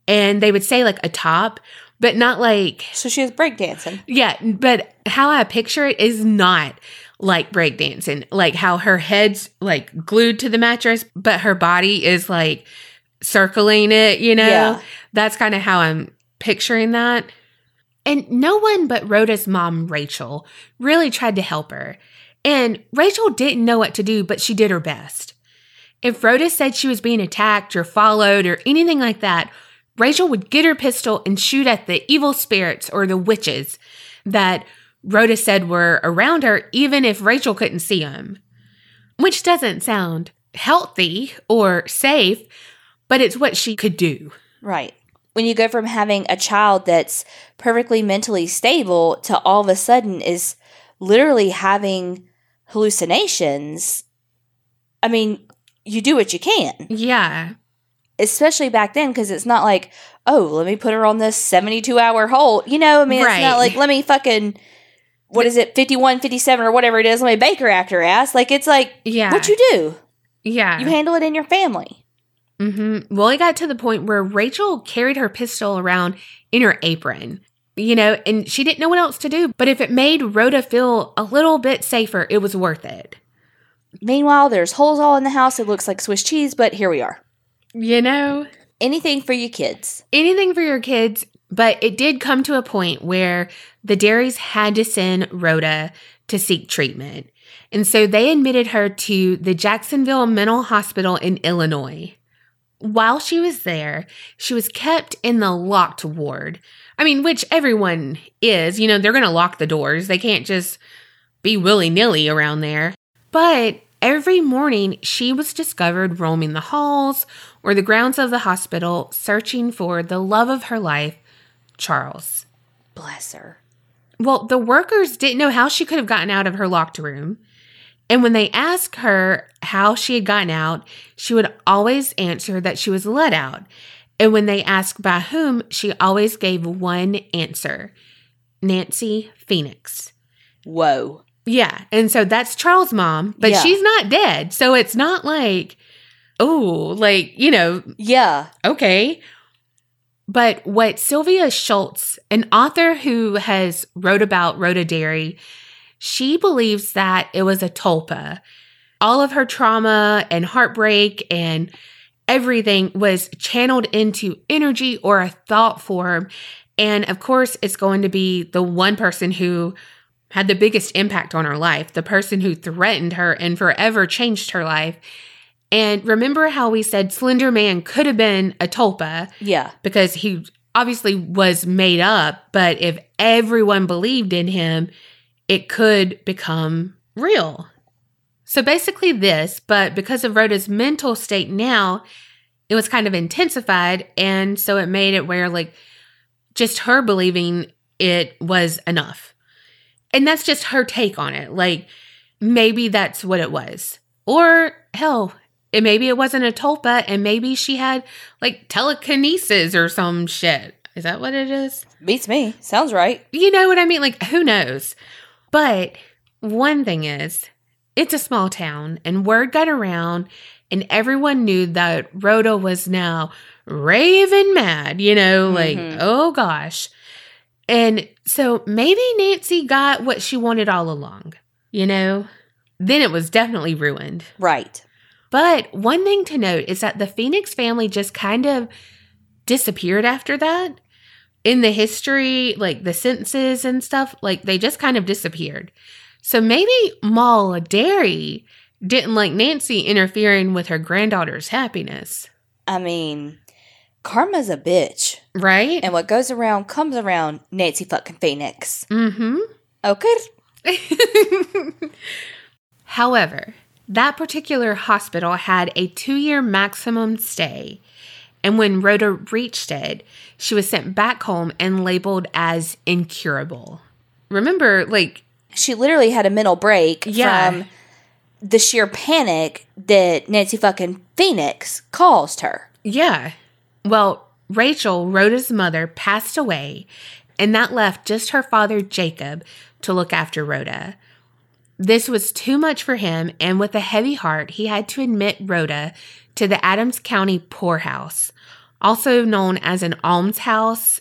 and they would say like a top but not like
So she was breakdancing.
yeah but how i picture it is not like breakdancing like how her head's like glued to the mattress but her body is like circling it you know?
Yeah.
that's kind of how i'm picturing that. And no one but rhoda's mom rachel really tried to help her. And rachel didn't know what to do but she did her best. If Rhoda said she was being attacked or followed or anything like that, Rachel would get her pistol and shoot at the evil spirits or the witches that Rhoda said were around her, even if Rachel couldn't see them. Which doesn't sound healthy or safe, but it's what she could do.
Right. When you go from having a child that's perfectly mentally stable to all of a sudden is literally having hallucinations, I mean, you do what you can,
Yeah.
especially back then, because it's not like, oh, let me put her on this 72 hour hold. You know, I mean, it's not like, let me fucking, what is it, 51, 57, or whatever it is, let me Baker Act her ass. Like, it's like,
Yeah.
what you do?
yeah.
You handle it in your family.
mm-hmm. Well, it got to the point where Rachel carried her pistol around in her apron, you know, and she didn't know what else to do. But if it made Rhoda feel a little bit safer, it was worth it.
Meanwhile, there's holes all in the house. It looks like Swiss cheese, but here we are.
You know,
Anything for you kids.
anything for your kids. But it did come to a point where the Derrys had to send Rhoda to seek treatment. And so they admitted her to the Jacksonville Mental Hospital in Illinois. While she was there, she was kept in the locked ward. I mean, which everyone is. You know, they're going to lock the doors. They can't just be willy nilly around there. But every morning, she was discovered roaming the halls or the grounds of the hospital, searching for the love of her life, Charles.
Bless her.
Well, the workers didn't know how she could have gotten out of her locked room. And when they asked her how she had gotten out, she would always answer that she was let out. And when they asked by whom, she always gave one answer Nancy Phoenix.
Whoa.
Yeah. And so that's Charles' mom, but
Yeah.
she's not dead. So it's not like, oh, like, you know,
Yeah.
okay. But what Sylvia Schultz, an author who has wrote about Rhoda Derry, she believes that it was a tulpa. All of her trauma and heartbreak and everything was channeled into energy or a thought form. And of course, it's going to be the one person who had the biggest impact on her life, the person who threatened her and forever changed her life. And remember how we said Slender Man could have been a tulpa
Yeah.
because he obviously was made up, but if everyone believed in him, it could become real. So basically, this, but because of Rhoda's mental state now, it was kind of intensified. And so it made it where, like, just her believing it was enough. And that's just her take on it. Like, maybe that's what it was. Or, hell, it, maybe it wasn't a tulpa and maybe she had like telekinesis or some shit. Is that what it is?
Beats me. Sounds right.
You know what I mean? Like, who knows? But one thing is, it's a small town, and word got around, and everyone knew that Rhoda was now raving mad, you know, like,
Mhm.
oh gosh. And so maybe Nancy got what she wanted all along, you know? Then it was definitely ruined.
Right.
But one thing to note is that the Phoenix family just kind of disappeared after that. In the history, like the census and stuff, like they just kind of disappeared. So maybe Moll Derry didn't like Nancy interfering with her granddaughter's happiness,
I mean, karma's a bitch.
right?
And what goes around comes around, Nancy fucking Phoenix.
Mm-hmm.
Okay.
However, that particular hospital had a two year maximum stay. And when Rhoda reached it, she was sent back home and labeled as incurable. Remember, like,
She literally had a mental break
Yeah.
from the sheer panic that Nancy fucking Phoenix caused her.
yeah. Well, Rachel, Rhoda's mother, passed away, and that left just her father, Jacob, to look after Rhoda. This was too much for him, and with a heavy heart, he had to admit Rhoda to the Adams County Poorhouse, also known as an almshouse,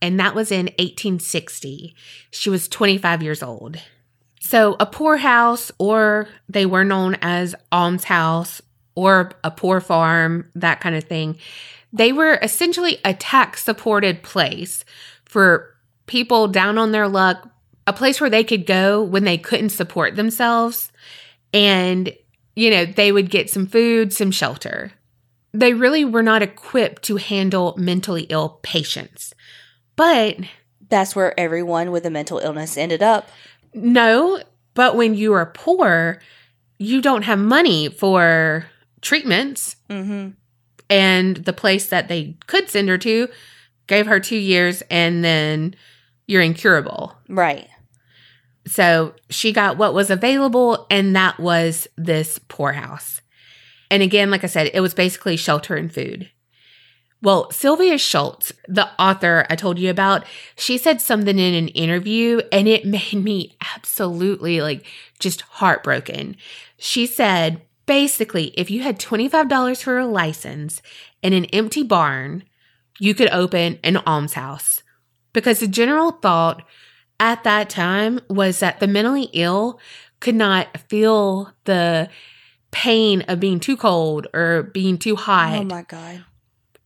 and that was in 1860. She was 25 years old. So, a poorhouse, or they were known as almshouse, or a poor farm, that kind of thing, they were essentially a tax supported place for people down on their luck, a place where they could go when they couldn't support themselves. And, you know, they would get some food, some shelter. They really were not equipped to handle mentally ill patients. But
That's where everyone with a mental illness ended up.
no, but when you are poor, you don't have money for treatments.
Mm-hmm.
And the place that they could send her to gave her two years and then you're incurable.
Right.
So she got what was available, and that was this poorhouse. And again, like I said, it was basically shelter and food. Well, Sylvia Schultz, the author I told you about, she said something in an interview and it made me absolutely like just heartbroken. She said, basically, if you had $25 for a license in an empty barn, you could open an almshouse. Because the general thought at that time was that the mentally ill could not feel the pain of being too cold or being too hot.
Oh my god.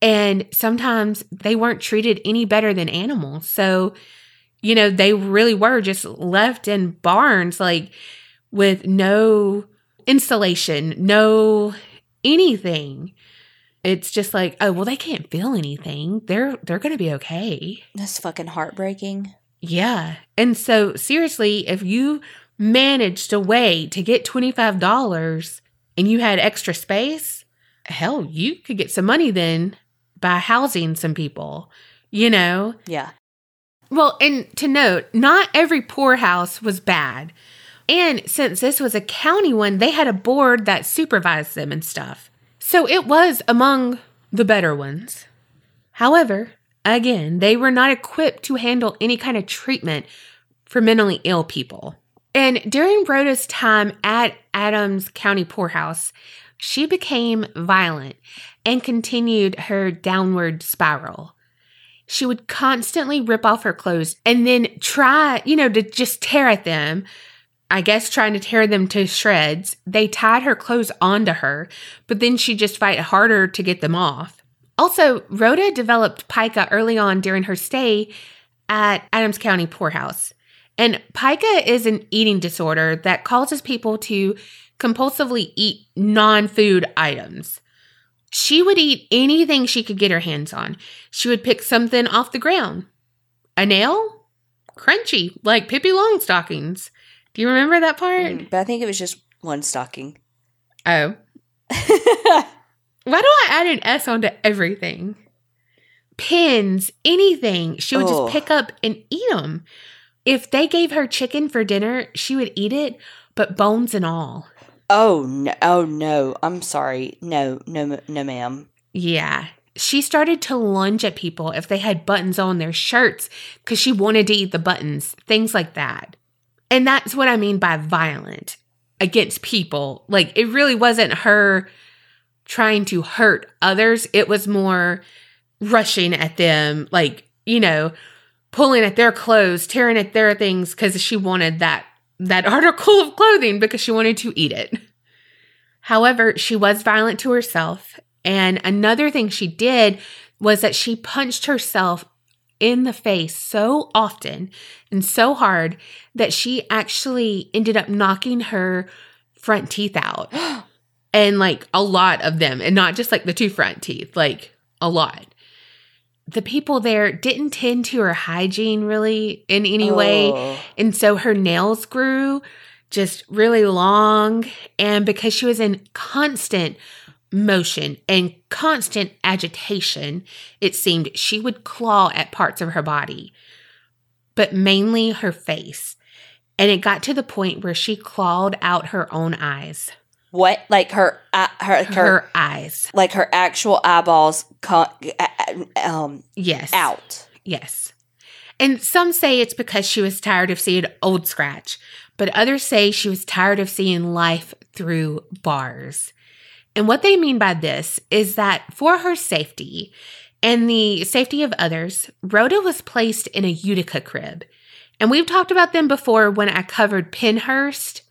And sometimes they weren't treated any better than animals. So, you know, they really were just left in barns, like with no insulation, no anything. It's just like, oh, well, they can't feel anything. They're they're gonna be okay.
That's fucking heartbreaking.
Yeah. And so seriously, if you managed a way to get $25 and you had extra space, hell, you could get some money then by housing some people, you know?
Yeah.
Well, and to note, not every poorhouse was bad. And since this was a county one, they had a board that supervised them and stuff. So it was among the better ones. However, again, they were not equipped to handle any kind of treatment for mentally ill people. And during Rhoda's time at Adams County Poorhouse, she became violent and continued her downward spiral she would constantly rip off her clothes and then try, you know, to just tear at them. I guess trying to tear them to shreds. They tied her clothes onto her, but then she'd just fight harder to get them off. Also, Rhoda developed pica early on during her stay at Adams County Poorhouse. And pica is an eating disorder that causes people to compulsively eat non food items. She would eat anything she could get her hands on. She would pick something off the ground. A nail? Crunchy, like Pippi Longstockings. Do you remember that part?
Mm, But I think it was just one stocking.
Oh. Why do I add an S onto everything? Pins, anything. She would
Oh.
just pick up and eat them. If they gave her chicken for dinner, she would eat it, but bones and all.
oh no! Oh no! I'm sorry. No, no, no, ma'am.
Yeah. She started to lunge at people if they had buttons on their shirts because she wanted to eat the buttons, things like that. And that's what I mean by violent against people. Like, it really wasn't her trying to hurt others, it was more rushing at them, like, you know, pulling at their clothes, tearing at their things because she wanted that that article of clothing because she wanted to eat it. However, she was violent to herself. And another thing she did was that she punched herself in the face so often and so hard that she actually ended up knocking her front teeth out. and like a lot of them, and not just like the two front teeth, like a lot. The people there didn't tend to her hygiene really in any way.
Oh.
And so her nails grew just really long. And because she was in constant motion and constant agitation, it seemed she would claw at parts of her body, but mainly her face. And it got to the point where she clawed out her own eyes.
What? Like her, uh, her,
Her,
her,
eyes.
like her actual eyeballs, con- uh, um,
Yes.
out.
Yes. And some say it's because she was tired of seeing Old Scratch, but others say she was tired of seeing life through bars. And what they mean by this is that for her safety and the safety of others, Rhoda was placed in a Utica crib. And we've talked about them before when I covered Pennhurst.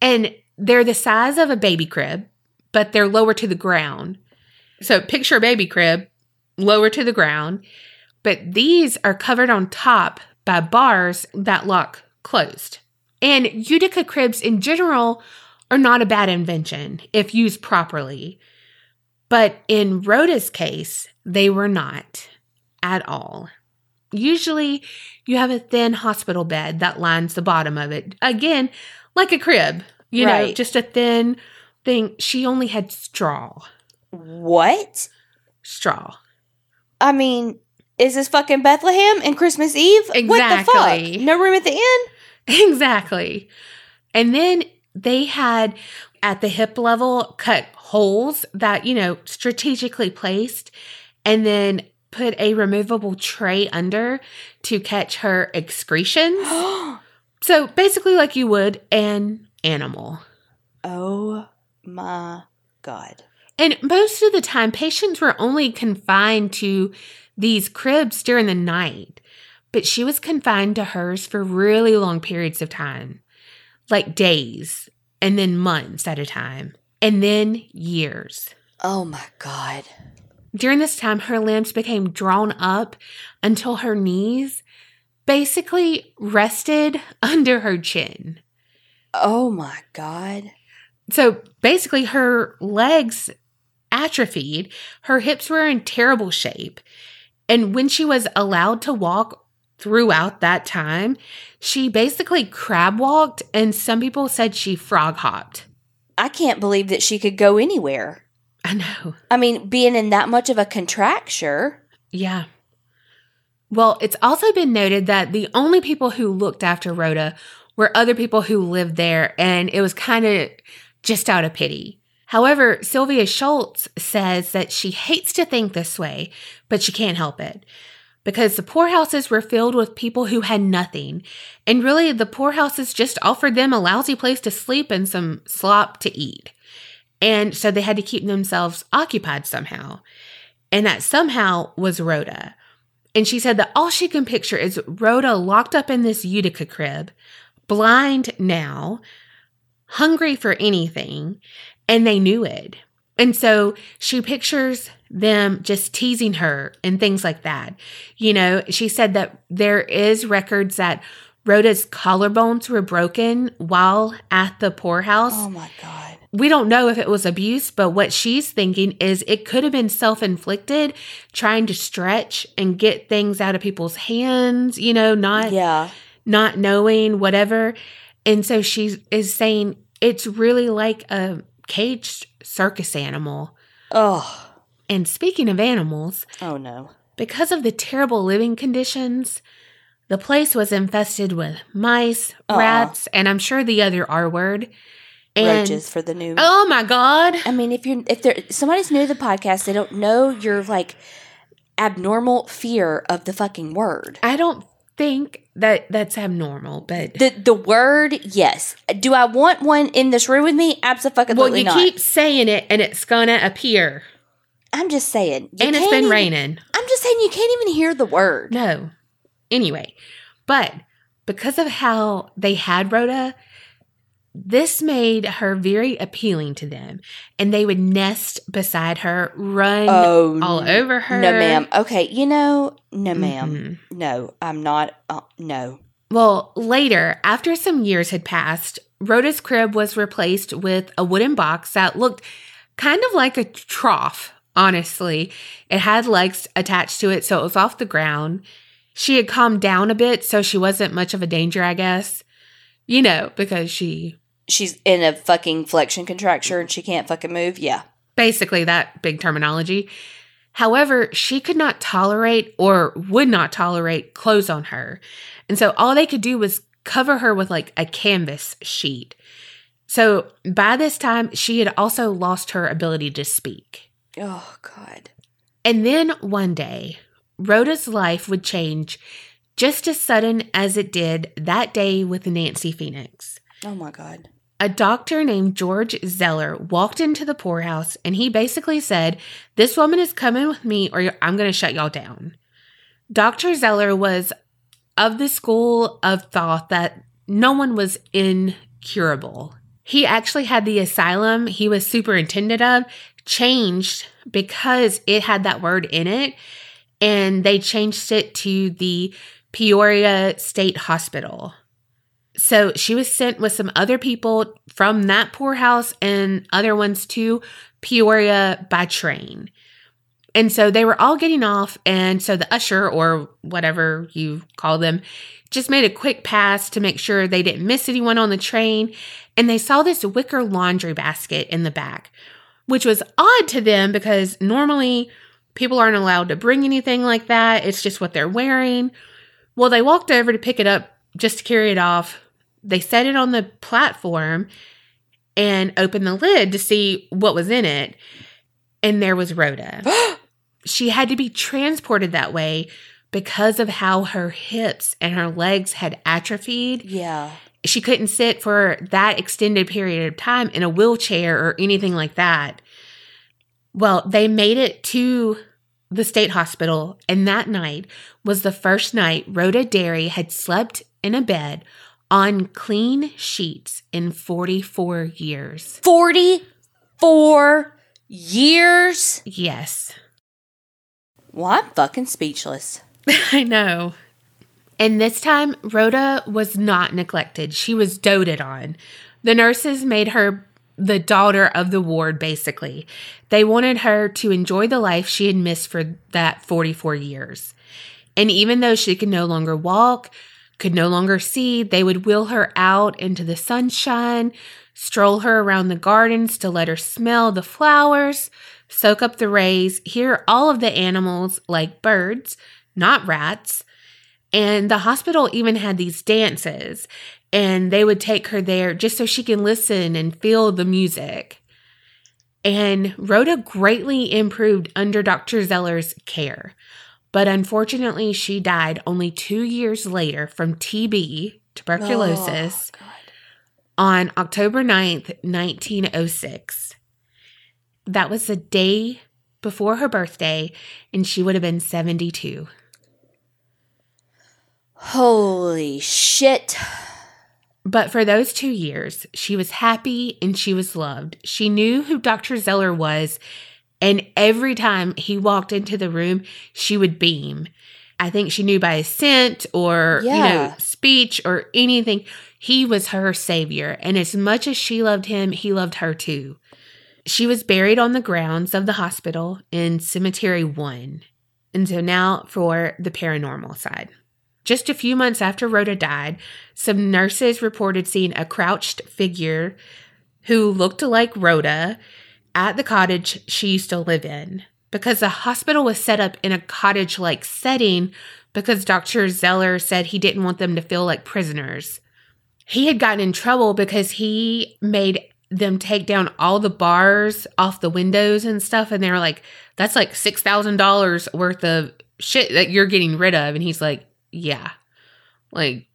And they're the size of a baby crib, but they're lower to the ground. So picture a baby crib lower to the ground but these are covered on top by bars that lock closed. And Utica cribs in general are not a bad invention if used properly. But in Rhoda's case, they were not at all. Usually, you have a thin hospital bed that lines the bottom of it. Again, like a crib, you know, just a thin thing. She only had straw.
What?
Straw.
I mean, is this fucking Bethlehem and Christmas Eve? What the
Exactly.
fuck? No room at the inn?
Exactly. And then they had at the hip level cut holes that, you know, strategically placed and then put a removable tray under to catch her excretions. so basically, like you would an animal.
oh my god.
And most of the time, patients were only confined to these cribs during the night, but she was confined to hers for really long periods of time, like days, and then months at a time, and then years.
Oh my god.
During this time, her limbs became drawn up until her knees basically rested under her chin.
Oh my god.
So basically, her legs atrophied, her hips were in terrible shape. And when she was allowed to walk throughout that time, she basically crab walked, and some people said she frog hopped.
I can't believe that she could go anywhere.
I know.
I mean, being in that much of a contracture.
Yeah. Well, it's also been noted that the only people who looked after Rhoda were other people who lived there, and it was kind of just out of pity. However, Sylvia Schultz says that she hates to think this way, but she can't help it. Because the poorhouses were filled with people who had nothing. And really, the poorhouses just offered them a lousy place to sleep and some slop to eat. And so they had to keep themselves occupied somehow. And that somehow was Rhoda. And she said that all she can picture is Rhoda locked up in this Utica crib, blind now, hungry for anything, and they knew it. And so she pictures them just teasing her and things like that. You know, she said that there is records that Rhoda's collarbones were broken while at the poorhouse
Oh my god.
we don't know if it was abuse, but what she's thinking is it could have been self inflicted, trying to stretch and get things out of people's hands, you know, not
Yeah.
not knowing whatever. And so she is saying it's really like a caged circus animal.
Oh.
And speaking of animals,
Oh no.
because of the terrible living conditions, the place was infested with mice,
Uh-uh.
rats, and I'm sure the other R word. And
Roaches for the new.
oh my god.
I mean, if you're if there somebody's new to the podcast, they don't know your like abnormal fear of the fucking word.
I don't think that that's abnormal, but
The the word, yes. Do I want one in this room with me? Absolutely
well, you
not.
keep saying it and it's gonna appear.
I'm just saying.
and it's been
even-
raining.
I'm just saying you can't even hear the word.
No. Anyway, but because of how they had Rhoda, this made her very appealing to them. And they would nest beside her, run
Oh,
all over her.
No, ma'am. Okay, you know, no, ma'am.
Mhm.
No, I'm not. Uh, no.
Well, later, after some years had passed, Rhoda's crib was replaced with a wooden box that looked kind of like a trough, honestly. It had legs attached to it, so it was off the ground. She had calmed down a bit, so she wasn't much of a danger, I guess. You know, because she.
She's in a fucking flexion contracture and she can't fucking move. Yeah.
basically that big terminology. However, she could not tolerate or would not tolerate clothes on her. And so all they could do was cover her with like a canvas sheet. So by this time, she had also lost her ability to speak.
Oh, God.
And then one day, Rhoda's life would change just as sudden as it did that day with Nancy Phoenix.
Oh, my God.
A doctor named George Zeller walked into the poorhouse and he basically said, This woman is coming with me or I'm going to shut y'all down. Dr. Zeller was of the school of thought that no one was incurable. He actually had the asylum he was superintendent of changed because it had that word in it and they changed it to the Peoria State Hospital. So she was sent with some other people from that poorhouse and other ones to Peoria by train. And so they were all getting off. And so the usher, or whatever you call them, just made a quick pass to make sure they didn't miss anyone on the train. And they saw this wicker laundry basket in the back, which was odd to them because normally people aren't allowed to bring anything like that. It's just what they're wearing. Well, they walked over to pick it up just to carry it off. They set it on the platform and opened the lid to see what was in it. And there was Rhoda. she had to be transported that way because of how her hips and her legs had atrophied.
Yeah.
She couldn't sit for that extended period of time in a wheelchair or anything like that. Well, they made it to the state hospital, and that night was the first night Rhoda Derry had slept in a bed on clean sheets in 44 years.
44 years?
Yes.
Well, I'm fucking speechless.
I know. And this time, Rhoda was not neglected. She was doted on. The nurses made her the daughter of the ward, basically. They wanted her to enjoy the life she had missed for that 44 years. And even though she could no longer walk, could no longer see, they would wheel her out into the sunshine, stroll her around the gardens to let her smell the flowers, soak up the rays, hear all of the animals like birds, not rats. And the hospital even had these dances, and they would take her there just so she can listen and feel the music. And Rhoda greatly improved under Dr. Zeller's care. But unfortunately, she died only two years later from TB, tuberculosis,
Oh,
on October 9th, 1906. That was the day before her birthday, and she would have been 72.
Holy shit.
But for those two years, she was happy and she was loved. She knew who Dr. Zeller was, and every time he walked into the room, she would beam. I think she knew by his scent or, you know, speech or anything. He was her savior. And as much as she loved him, he loved her too. She was buried on the grounds of the hospital in Cemetery 1. And so now for the paranormal side. Just a few months after Rhoda died, some nurses reported seeing a crouched figure who looked like Rhoda at the cottage she used to live in. Because the hospital was set up in a cottage like setting, because Dr. Zeller said he didn't want them to feel like prisoners. He had gotten in trouble because he made them take down all the bars off the windows and stuff. And they were like, that's like $6,000 worth of shit that you're getting rid of. And he's like, yeah, like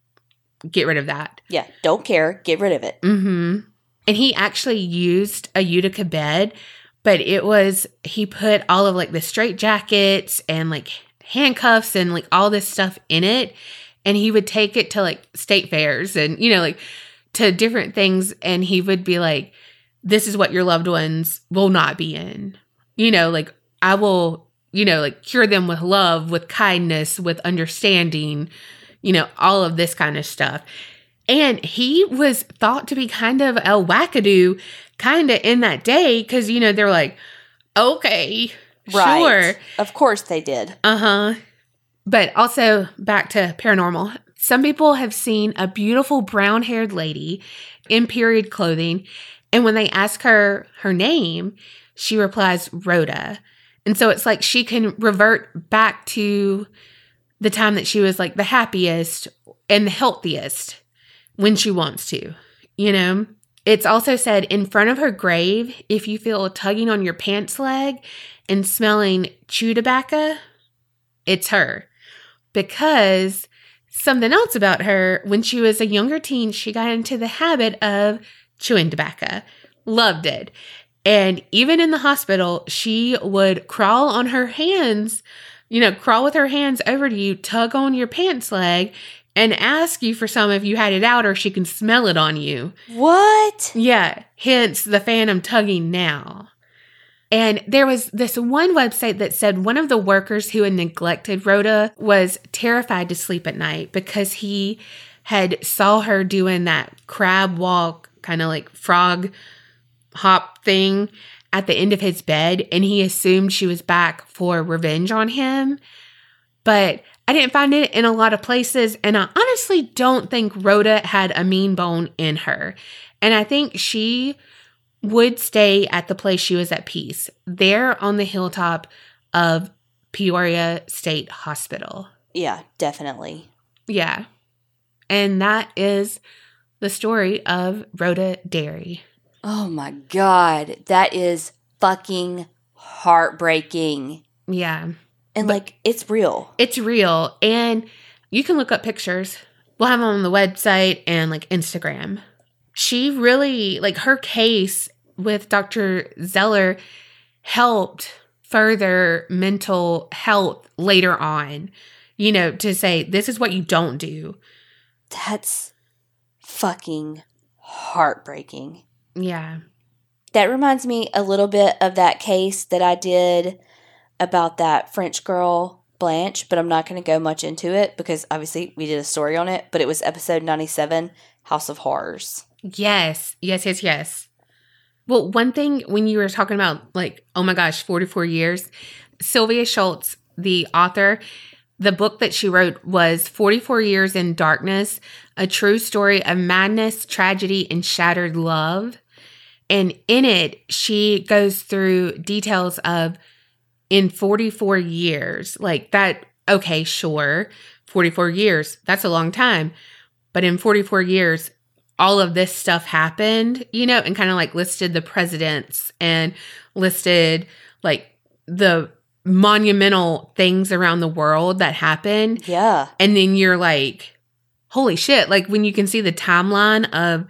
get rid of that.
Yeah, don't care. Get rid of it.
Mm-hmm. And he actually used a Utica bed, but it was he put all of like the straight jackets and like handcuffs and like all this stuff in it. And he would take it to like state fairs and, you know, like to different things. And he would be like, this is what your loved ones will not be in. You know, like I will, you know, like cure them with love, with kindness, with understanding, you know, all of this kind of stuff. And he was thought to be kind of a wackadoo kind of in that day because, you know, they're like, okay,
Right.
sure.
Of course they did.
Uh huh. But also back to paranormal. Some people have seen a beautiful brown haired lady in period clothing, and when they ask her her name, she replies Rhoda. And so it's like she can revert back to the time that she was like the happiest and the healthiest when she wants to, you know? It's also said in front of her grave, if you feel a tugging on your pants leg and smelling chew tobacco, it's her. Because something else about her, when she was a younger teen, she got into the habit of chewing tobacco. Loved it. And even in the hospital, she would crawl on her hands, you know, crawl with her hands over to you, tug on your pants leg, and ask you for some if you had it out or she can smell it on you.
What?
Yeah, hence the phantom tugging now. And there was this one website that said one of the workers who had neglected Rhoda was terrified to sleep at night because he had saw her doing that crab walk, kind of like frog hop thing at the end of his bed and he assumed she was back for revenge on him. But I didn't find it in a lot of places and I honestly don't think Rhoda had a mean bone in her. And I think she would stay at the place she was at peace, there on the hilltop of Peoria State Hospital.
Yeah, definitely.
Yeah. And that is the story of Rhoda Derry.
Oh my God. That is fucking heartbreaking.
Yeah.
And like, it's real.
It's real. And you can look up pictures. We'll have them on the website and like Instagram. She really, like, her case with Dr. Zeller helped further mental health later on, you know, to say, this is what you don't do.
That's fucking heartbreaking.
Yeah.
That reminds me a little bit of that case that I did about that French girl, Blanche, but I'm not going to go much into it because obviously we did a story on it, but it was episode 97, House of Horrors.
Yes. Yes, yes, yes. Well, one thing when you were talking about, like, oh my gosh, 44 years, Sylvia Shults, the author, the book that she wrote was 44 Years in Darkness, a true story of madness, tragedy, and shattered love. And in it, she goes through details of in 44 years, like that, okay, sure, 44 years, that's a long time. But in 44 years, all of this stuff happened, you know, and kind of like listed the presidents and listed like the monumental things around the world that happened.
Yeah.
And then you're like, holy shit. Like when you can see the timeline of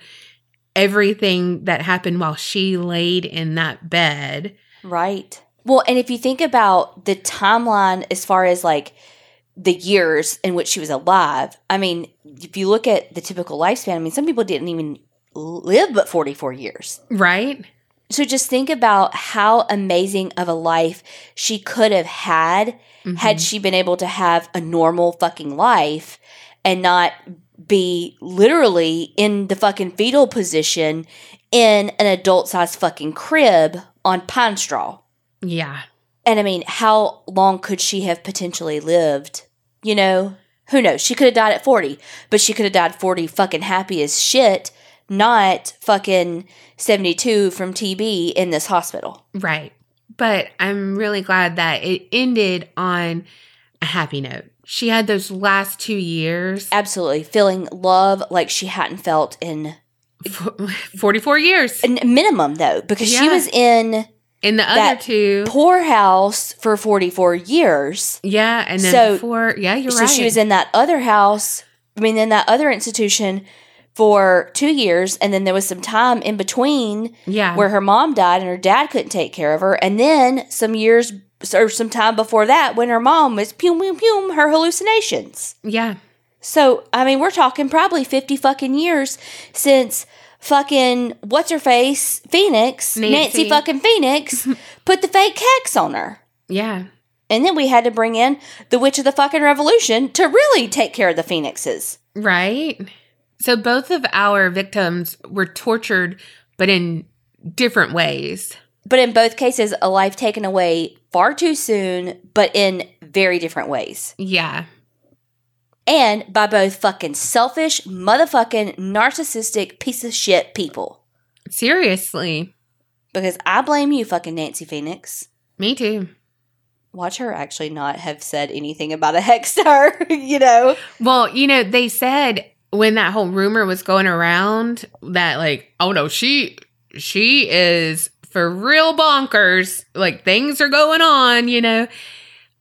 everything that happened while she laid in that bed.
Right. Well, and if you think about the timeline as far as like the years in which she was alive, I mean, if you look at the typical lifespan, I mean, some people didn't even live but 44 years.
Right.
So just think about how amazing of a life she could have had
Mm-hmm.
had she been able to have a normal fucking life and not be literally in the fucking fetal position in an adult sized fucking crib on pine straw.
Yeah.
And I mean, how long could she have potentially lived? You know, who knows? She could have died at 40, but she could have died 40 fucking happy as shit, not fucking 72 from TB in this hospital.
Right. But I'm really glad that it ended on a happy note. She had those last two years,
Absolutely. Feeling love like she hadn't felt in
f- 44 years.
a minimum, though, because she was in
In the other two,
poorhouse for 44 years.
yeah, and then
So-
before, yeah, you're
so
right.
she was in that other house, I mean, in that other institution for two years. And then there was some time in between
yeah,
where her mom died and her dad couldn't take care of her. And then some years or some time before that when her mom was pum pum pum her hallucinations.
yeah,
So, I mean, we're talking probably 50 fucking years since fucking what's her face Phoenix, Nancy,
Nancy.
fucking Phoenix put the fake hex on her.
yeah,
And then we had to bring in the Witch of the fucking Revolution to really take care of the Phoenixes.
right. So both of our victims were tortured, but in different ways.
But in both cases, a life taken away far too soon, but in very different ways.
Yeah,
and by both fucking selfish, motherfucking, narcissistic piece of shit people.
Seriously.
Because I blame you, fucking Nancy Phoenix.
Me too.
Watch her actually not have said anything about a hex to her, you know?
Well, you know, they said when that whole rumor was going around that like, oh no, she she is for real bonkers. Like things are going on, you know.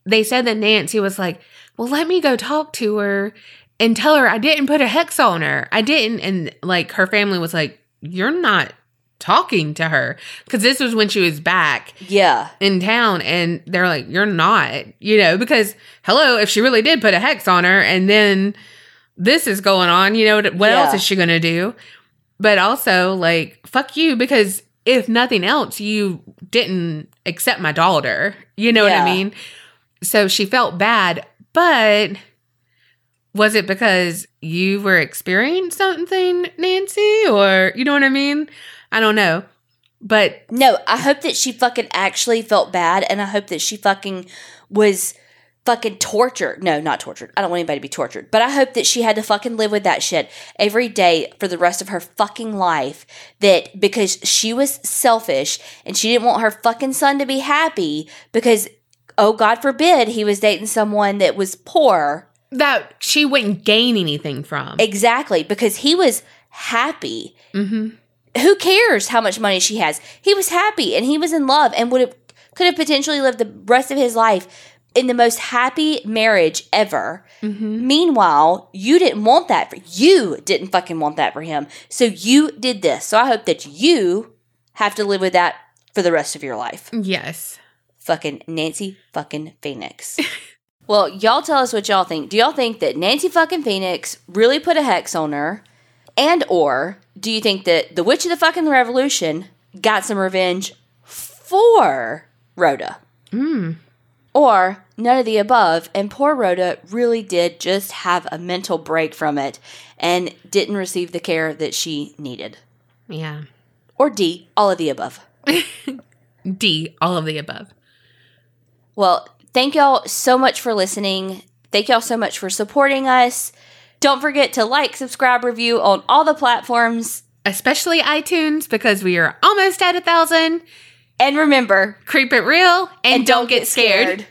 They said that Nancy was like, "Well, let me go talk to her and tell her I didn't put a hex on her. I didn't." And like her family was like, "You're not talking to her because this was when she was back
Yeah.
in town and they're like you're not you know because hello if she really did put a hex on her and then this is going on you know what else is she gonna do but also like fuck you because if nothing else you didn't accept my daughter. You know what i mean? So she felt bad but was it because you were experiencing something nancy? Or you know what i mean? I don't know. But
No, I hope that she fucking actually felt bad and I hope that she fucking was fucking tortured. No, not tortured. I don't want anybody to be tortured. But I hope that she had to fucking live with that shit every day for the rest of her fucking life. That because she was selfish and she didn't want her fucking son to be happy because, oh, God forbid, he was dating someone that was poor.
that she wouldn't gain anything from.
Exactly, because he was happy.
hmm
who cares how much money she has? He was happy and he was in love and would have could have potentially lived the rest of his life in the most happy marriage ever.
hmm
Meanwhile, you didn't want that for you didn't fucking want that for him. So you did this. So I hope that you have to live with that for the rest of your life.
Yes.
Fucking Nancy fucking Phoenix. well, y'all tell us what y'all think. Do y'all think that Nancy fucking Phoenix really put a hex on her? And or do you think that the Witch of the fucking Revolution got some revenge for Rhoda?
Mm.
Or none of the above, and poor Rhoda really did just have a mental break from it and didn't receive the care that she needed.
Yeah.
Or D, all of the above.
D, all of the above.
Well, thank y'all so much for listening. Thank y'all so much for supporting us. Don't forget to like, subscribe, review on all the platforms.
Especially iTunes because we are almost at a thousand.
And remember,
Creep it real and, don't, get scared.